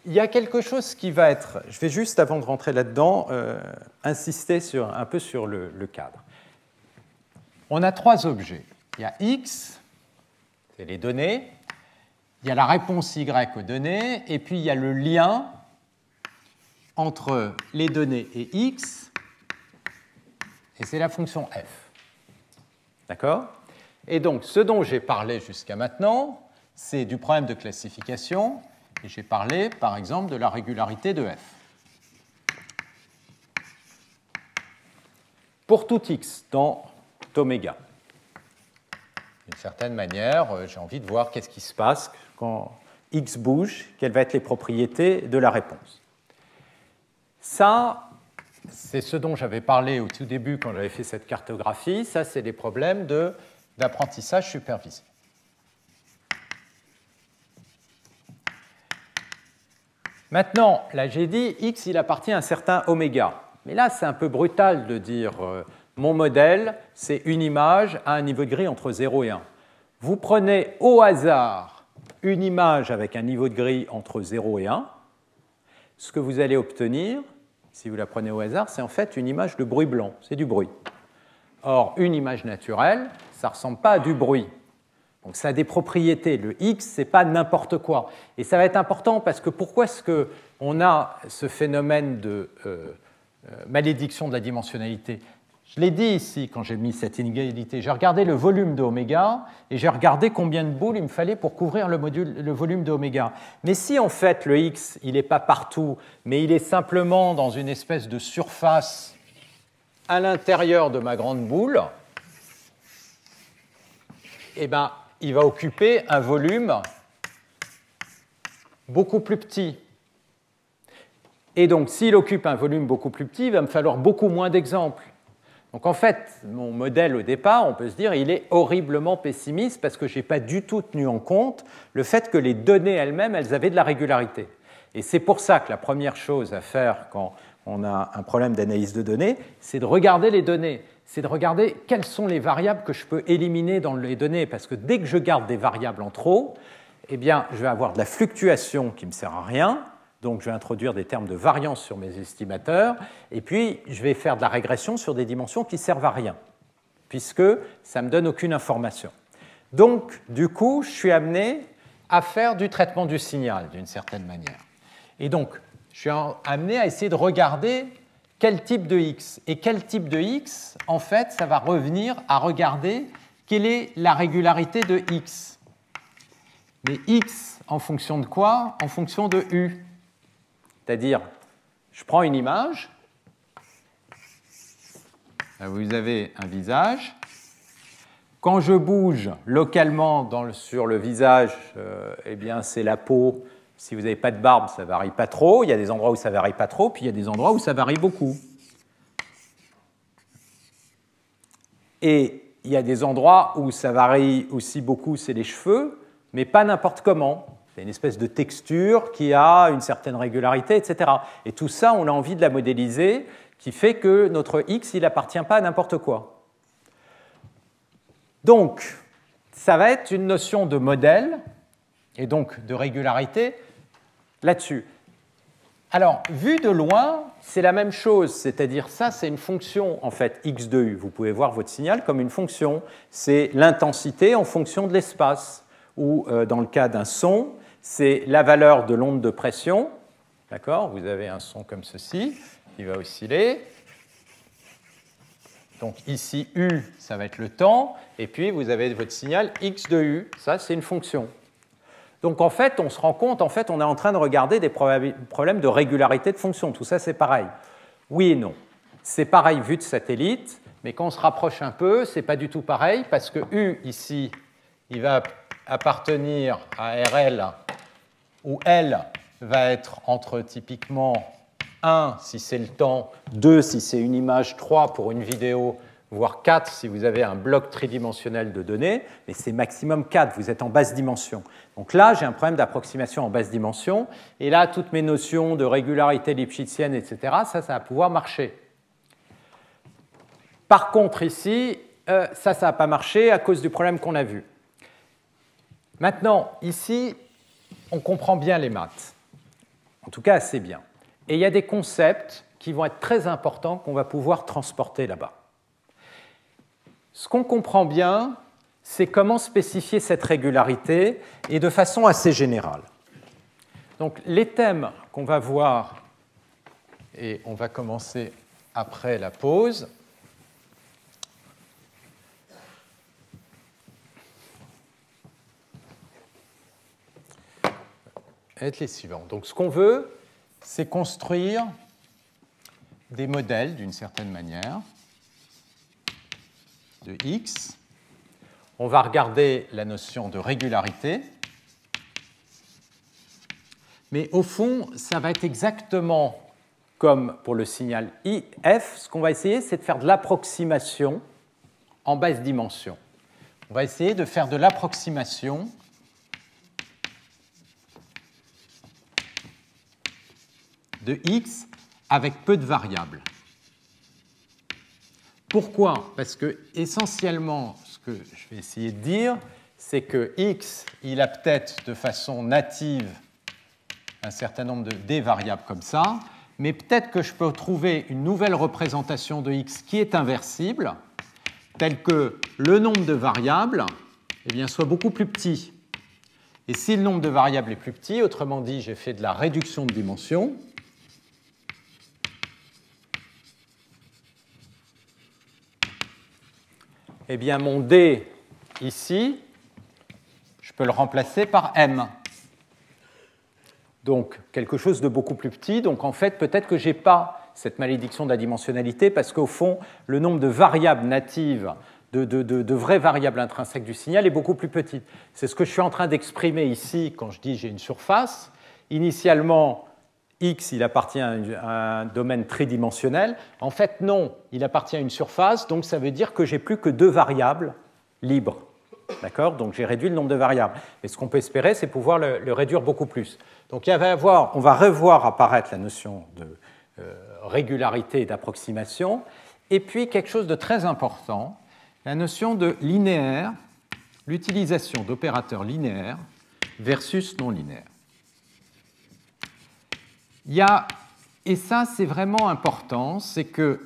il y a quelque chose qui va être, je vais juste avant de rentrer là-dedans, euh, insister sur, un peu sur le cadre. On a trois objets. Il y a X, c'est les données, il y a la réponse Y aux données, et puis il y a le lien entre les données et X, et c'est la fonction f. D'accord? Et donc, ce dont j'ai parlé jusqu'à maintenant, c'est du problème de classification, et j'ai parlé, par exemple, de la régularité de f. Pour tout x dans oméga. D'une certaine manière, euh, j'ai envie de voir qu'est-ce qui se passe quand x bouge, quelles vont être les propriétés de la réponse. Ça, c'est ce dont j'avais parlé au tout début quand j'avais fait cette cartographie. Ça, c'est des problèmes d'apprentissage supervisé. Maintenant, là j'ai dit x, il appartient à un certain oméga. Mais là, c'est un peu brutal de dire euh, mon modèle, c'est une image à un niveau de gris entre 0 et 1. Vous prenez au hasard une image avec un niveau de gris entre 0 et 1. Ce que vous allez obtenir, si vous la prenez au hasard, c'est en fait une image de bruit blanc, c'est du bruit. Or, une image naturelle, ça ne ressemble pas à du bruit. Donc ça a des propriétés. Le X, ce n'est pas n'importe quoi. Et ça va être important parce que pourquoi est-ce qu'on a ce phénomène de euh, euh, malédiction de la dimensionnalité? Je l'ai dit ici quand j'ai mis cette inégalité. J'ai regardé le volume de oméga et j'ai regardé combien de boules il me fallait pour couvrir le, volume de oméga. Mais si en fait le x, il n'est pas partout, mais il est simplement dans une espèce de surface à l'intérieur de ma grande boule, eh ben, il va occuper un volume beaucoup plus petit. Et donc, s'il occupe un volume beaucoup plus petit, il va me falloir beaucoup moins d'exemples. Donc en fait, mon modèle au départ, on peut se dire, il est horriblement pessimiste parce que je n'ai pas du tout tenu en compte le fait que les données elles-mêmes, elles avaient de la régularité. Et c'est pour ça que la première chose à faire quand on a un problème d'analyse de données, c'est de regarder les données. C'est de regarder quelles sont les variables que je peux éliminer dans les données. Parce que dès que je garde des variables en trop, eh bien, je vais avoir de la fluctuation qui ne me sert à rien, Donc je vais introduire des termes de variance sur mes estimateurs, et puis je vais faire de la régression sur des dimensions qui servent à rien, puisque ça ne me donne aucune information. Donc du coup, je suis amené à faire du traitement du signal d'une certaine manière. Et donc, je suis amené à essayer de regarder quel type de x. Et quel type de x, en fait, ça va revenir à regarder quelle est la régularité de x. Mais x en fonction de quoi? En fonction de u. C'est-à-dire, je prends une image, vous avez un visage. Quand je bouge localement sur le visage, euh, eh bien c'est la peau. Si vous n'avez pas de barbe, ça varie pas trop. Il y a des endroits où ça varie pas trop, puis il y a des endroits où ça varie beaucoup. Et il y a des endroits où ça varie aussi beaucoup, c'est les cheveux, mais pas n'importe comment. C'est une espèce de texture qui a une certaine régularité, etc. Et tout ça, on a envie de la modéliser, qui fait que notre X, il n'appartient pas à n'importe quoi. Donc, ça va être une notion de modèle, et donc de régularité, là-dessus. Alors, vu de loin, c'est la même chose, c'est-à-dire ça, c'est une fonction en fait x de u. Vous pouvez voir votre signal comme une fonction. C'est l'intensité en fonction de l'espace, ou euh, dans le cas d'un son, c'est la valeur de l'onde de pression. D'accord? Vous avez un son comme ceci, qui va osciller. Donc ici, U, ça va être le temps, et puis vous avez votre signal x de U, ça c'est une fonction. Donc en fait, on se rend compte, en fait, on est en train de regarder des problèmes de régularité de fonction. Tout ça, c'est pareil. Oui et non. C'est pareil vu de satellite, mais quand on se rapproche un peu, c'est pas du tout pareil parce que U ici, il va appartenir à RL où L va être entre typiquement 1 si c'est le temps, 2 si c'est une image, 3 pour une vidéo, voire 4 si vous avez un bloc tridimensionnel de données, mais c'est maximum 4, vous êtes en basse dimension. Donc là, j'ai un problème d'approximation en basse dimension, et là, toutes mes notions de régularité lipschitzienne, etc., ça, ça va pouvoir marcher. Par contre, ici, euh, ça, ça n'a pas marché à cause du problème qu'on a vu. Maintenant, ici, on comprend bien les maths. En tout cas, assez bien. Et il y a des concepts qui vont être très importants qu'on va pouvoir transporter là-bas. Ce qu'on comprend bien, c'est comment spécifier cette régularité et de façon assez générale. Donc les thèmes qu'on va voir, et on va commencer après la pause, être les suivants. Donc ce qu'on veut, c'est construire des modèles d'une certaine manière de x. On va regarder la notion de régularité. Mais au fond, ça va être exactement comme pour le signal IF. Ce qu'on va essayer, c'est de faire de l'approximation en basse dimension. On va essayer de faire de l'approximation de x avec peu de variables. Pourquoi? Parce que essentiellement, ce que je vais essayer de dire, c'est que x, il a peut-être de façon native un certain nombre de d variables comme ça, mais peut-être que je peux trouver une nouvelle représentation de x qui est inversible, telle que le nombre de variables eh bien, soit beaucoup plus petit. Et si le nombre de variables est plus petit, autrement dit, j'ai fait de la réduction de dimension, eh bien mon D ici, je peux le remplacer par M. Donc quelque chose de beaucoup plus petit. Donc en fait, peut-être que je n'ai pas cette malédiction de la dimensionnalité parce qu'au fond, le nombre de variables natives, de, de, vraies variables intrinsèques du signal est beaucoup plus petit. C'est ce que je suis en train d'exprimer ici quand je dis j'ai une surface. Initialement, X, il appartient à un domaine tridimensionnel. En fait, non, il appartient à une surface, donc ça veut dire que j'ai plus que deux variables libres. D'accord? Donc j'ai réduit le nombre de variables. Et ce qu'on peut espérer, c'est pouvoir le, réduire beaucoup plus. Donc il on va revoir apparaître la notion de euh, régularité et d'approximation. Et puis quelque chose de très important, la notion de linéaire, l'utilisation d'opérateurs linéaires versus non linéaires. Il y a, et ça c'est vraiment important, c'est que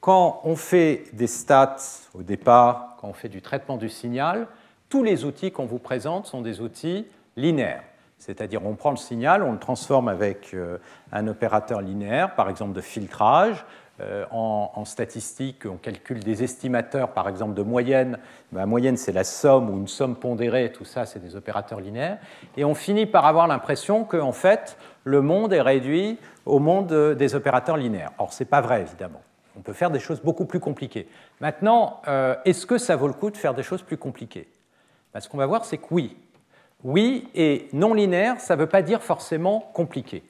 quand on fait des stats au départ, quand on fait du traitement du signal, tous les outils qu'on vous présente sont des outils linéaires. C'est-à-dire on prend le signal, on le transforme avec euh, un opérateur linéaire, par exemple de filtrage. Euh, en, statistique, on calcule des estimateurs, par exemple de moyenne. La moyenne, c'est la somme ou une somme pondérée, tout ça, c'est des opérateurs linéaires. Et on finit par avoir l'impression qu'en fait, le monde est réduit au monde des opérateurs linéaires. Or, ce n'est pas vrai, évidemment. On peut faire des choses beaucoup plus compliquées. Maintenant, euh, est-ce que ça vaut le coup de faire des choses plus compliquées? Ben, Ce qu'on va voir, c'est que oui. Oui, et non linéaire, ça ne veut pas dire forcément compliqué.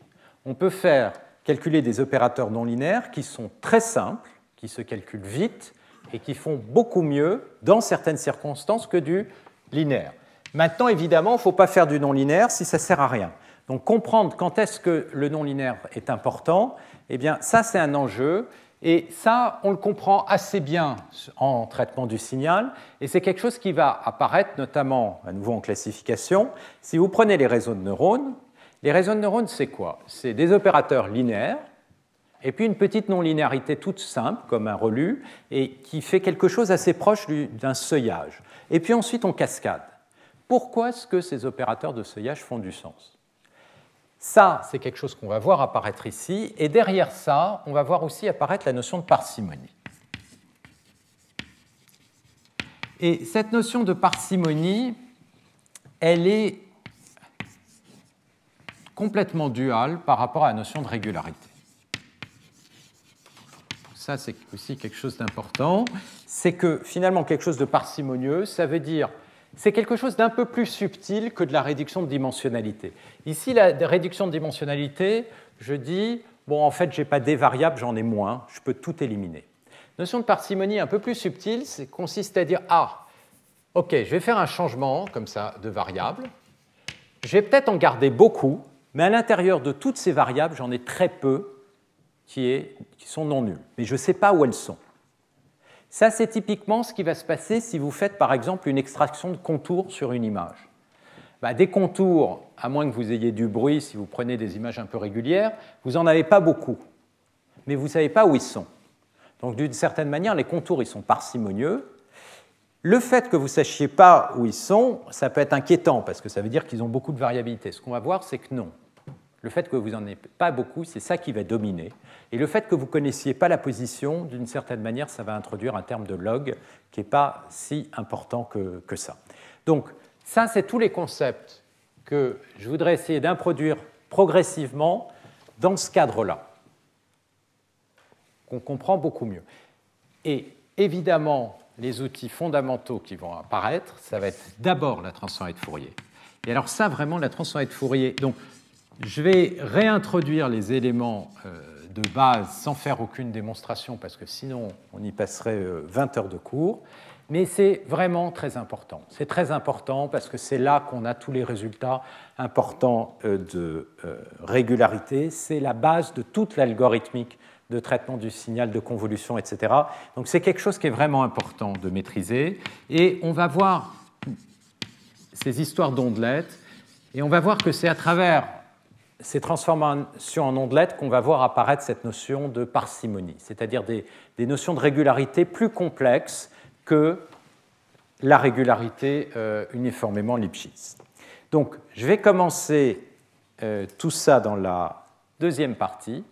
On peut faire calculer des opérateurs non linéaires qui sont très simples, qui se calculent vite et qui font beaucoup mieux dans certaines circonstances que du linéaire. Maintenant, évidemment, il ne faut pas faire du non linéaire si ça ne sert à rien. Donc comprendre quand est-ce que le non linéaire est important, eh bien ça c'est un enjeu et ça, on le comprend assez bien en traitement du signal, et c'est quelque chose qui va apparaître notamment à nouveau en classification. Si vous prenez les réseaux de neurones, les réseaux de neurones, c'est quoi? C'est des opérateurs linéaires, et puis une petite non-linéarité toute simple, comme un relu, et qui fait quelque chose assez proche d'un seuillage. Et puis ensuite, on cascade. Pourquoi est-ce que ces opérateurs de seuillage font du sens? Ça, c'est quelque chose qu'on va voir apparaître ici. Et derrière ça, on va voir aussi apparaître la notion de parcimonie. Et cette notion de parcimonie, elle est complètement duale par rapport à la notion de régularité. Ça, c'est aussi quelque chose d'important. C'est que finalement, quelque chose de parcimonieux, ça veut dire c'est quelque chose d'un peu plus subtil que de la réduction de dimensionnalité. Ici, la réduction de dimensionnalité, je dis, bon, en fait, je n'ai pas des variables, j'en ai moins, je peux tout éliminer. Notion de parcimonie un peu plus subtile, c'est consiste à dire, ah, ok, je vais faire un changement comme ça de variable, je vais peut-être en garder beaucoup, mais à l'intérieur de toutes ces variables, j'en ai très peu qui, sont non nulles, mais je ne sais pas où elles sont. Ça, c'est typiquement ce qui va se passer si vous faites par exemple une extraction de contours sur une image. Bah, des contours, à moins que vous ayez du bruit, si vous prenez des images un peu régulières, vous n'en avez pas beaucoup, mais vous ne savez pas où ils sont. Donc d'une certaine manière, les contours, ils sont parcimonieux. Le fait que vous ne sachiez pas où ils sont, ça peut être inquiétant, parce que ça veut dire qu'ils ont beaucoup de variabilité. Ce qu'on va voir, c'est que non. Le fait que vous n'en ayez pas beaucoup, c'est ça qui va dominer. Et le fait que vous ne connaissiez pas la position, d'une certaine manière, ça va introduire un terme de log qui n'est pas si important que, que ça. Donc, ça, c'est tous les concepts que je voudrais essayer d'introduire progressivement dans ce cadre-là, qu'on comprend beaucoup mieux. Et évidemment, les outils fondamentaux qui vont apparaître, ça va être d'abord la transformée de Fourier. Et alors ça, vraiment, la transformée de Fourier. Donc, je vais réintroduire les éléments euh, de base sans faire aucune démonstration, parce que sinon on y passerait 20 euh, heures de cours. Mais c'est vraiment très important. C'est très important parce que c'est là qu'on a tous les résultats importants euh, de régularité. C'est la base de toute l'algorithmique de traitement du signal de convolution, etc. Donc c'est quelque chose qui est vraiment important de maîtriser. Et on va voir ces histoires d'ondelettes, et on va voir que c'est à travers ces transformations en ondelettes qu'on va voir apparaître cette notion de parcimonie, c'est-à-dire des, notions de régularité plus complexes que la régularité euh, uniformément Lipschitz. Donc, je vais commencer euh, tout ça dans la deuxième partie,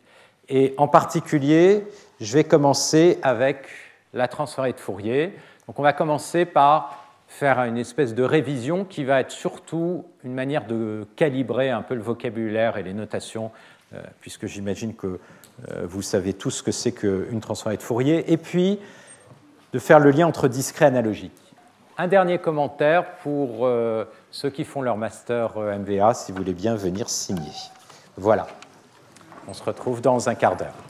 et en particulier, je vais commencer avec la transformée de Fourier. Donc, on va commencer par faire une espèce de révision qui va être surtout une manière de calibrer un peu le vocabulaire et les notations, euh, puisque j'imagine que euh, vous savez tous ce que c'est qu'une transformée de Fourier, et puis de faire le lien entre discret et analogique. Un dernier commentaire pour euh, ceux qui font leur master MVA, si vous voulez bien venir signer. Voilà. On se retrouve dans un quart d'heure.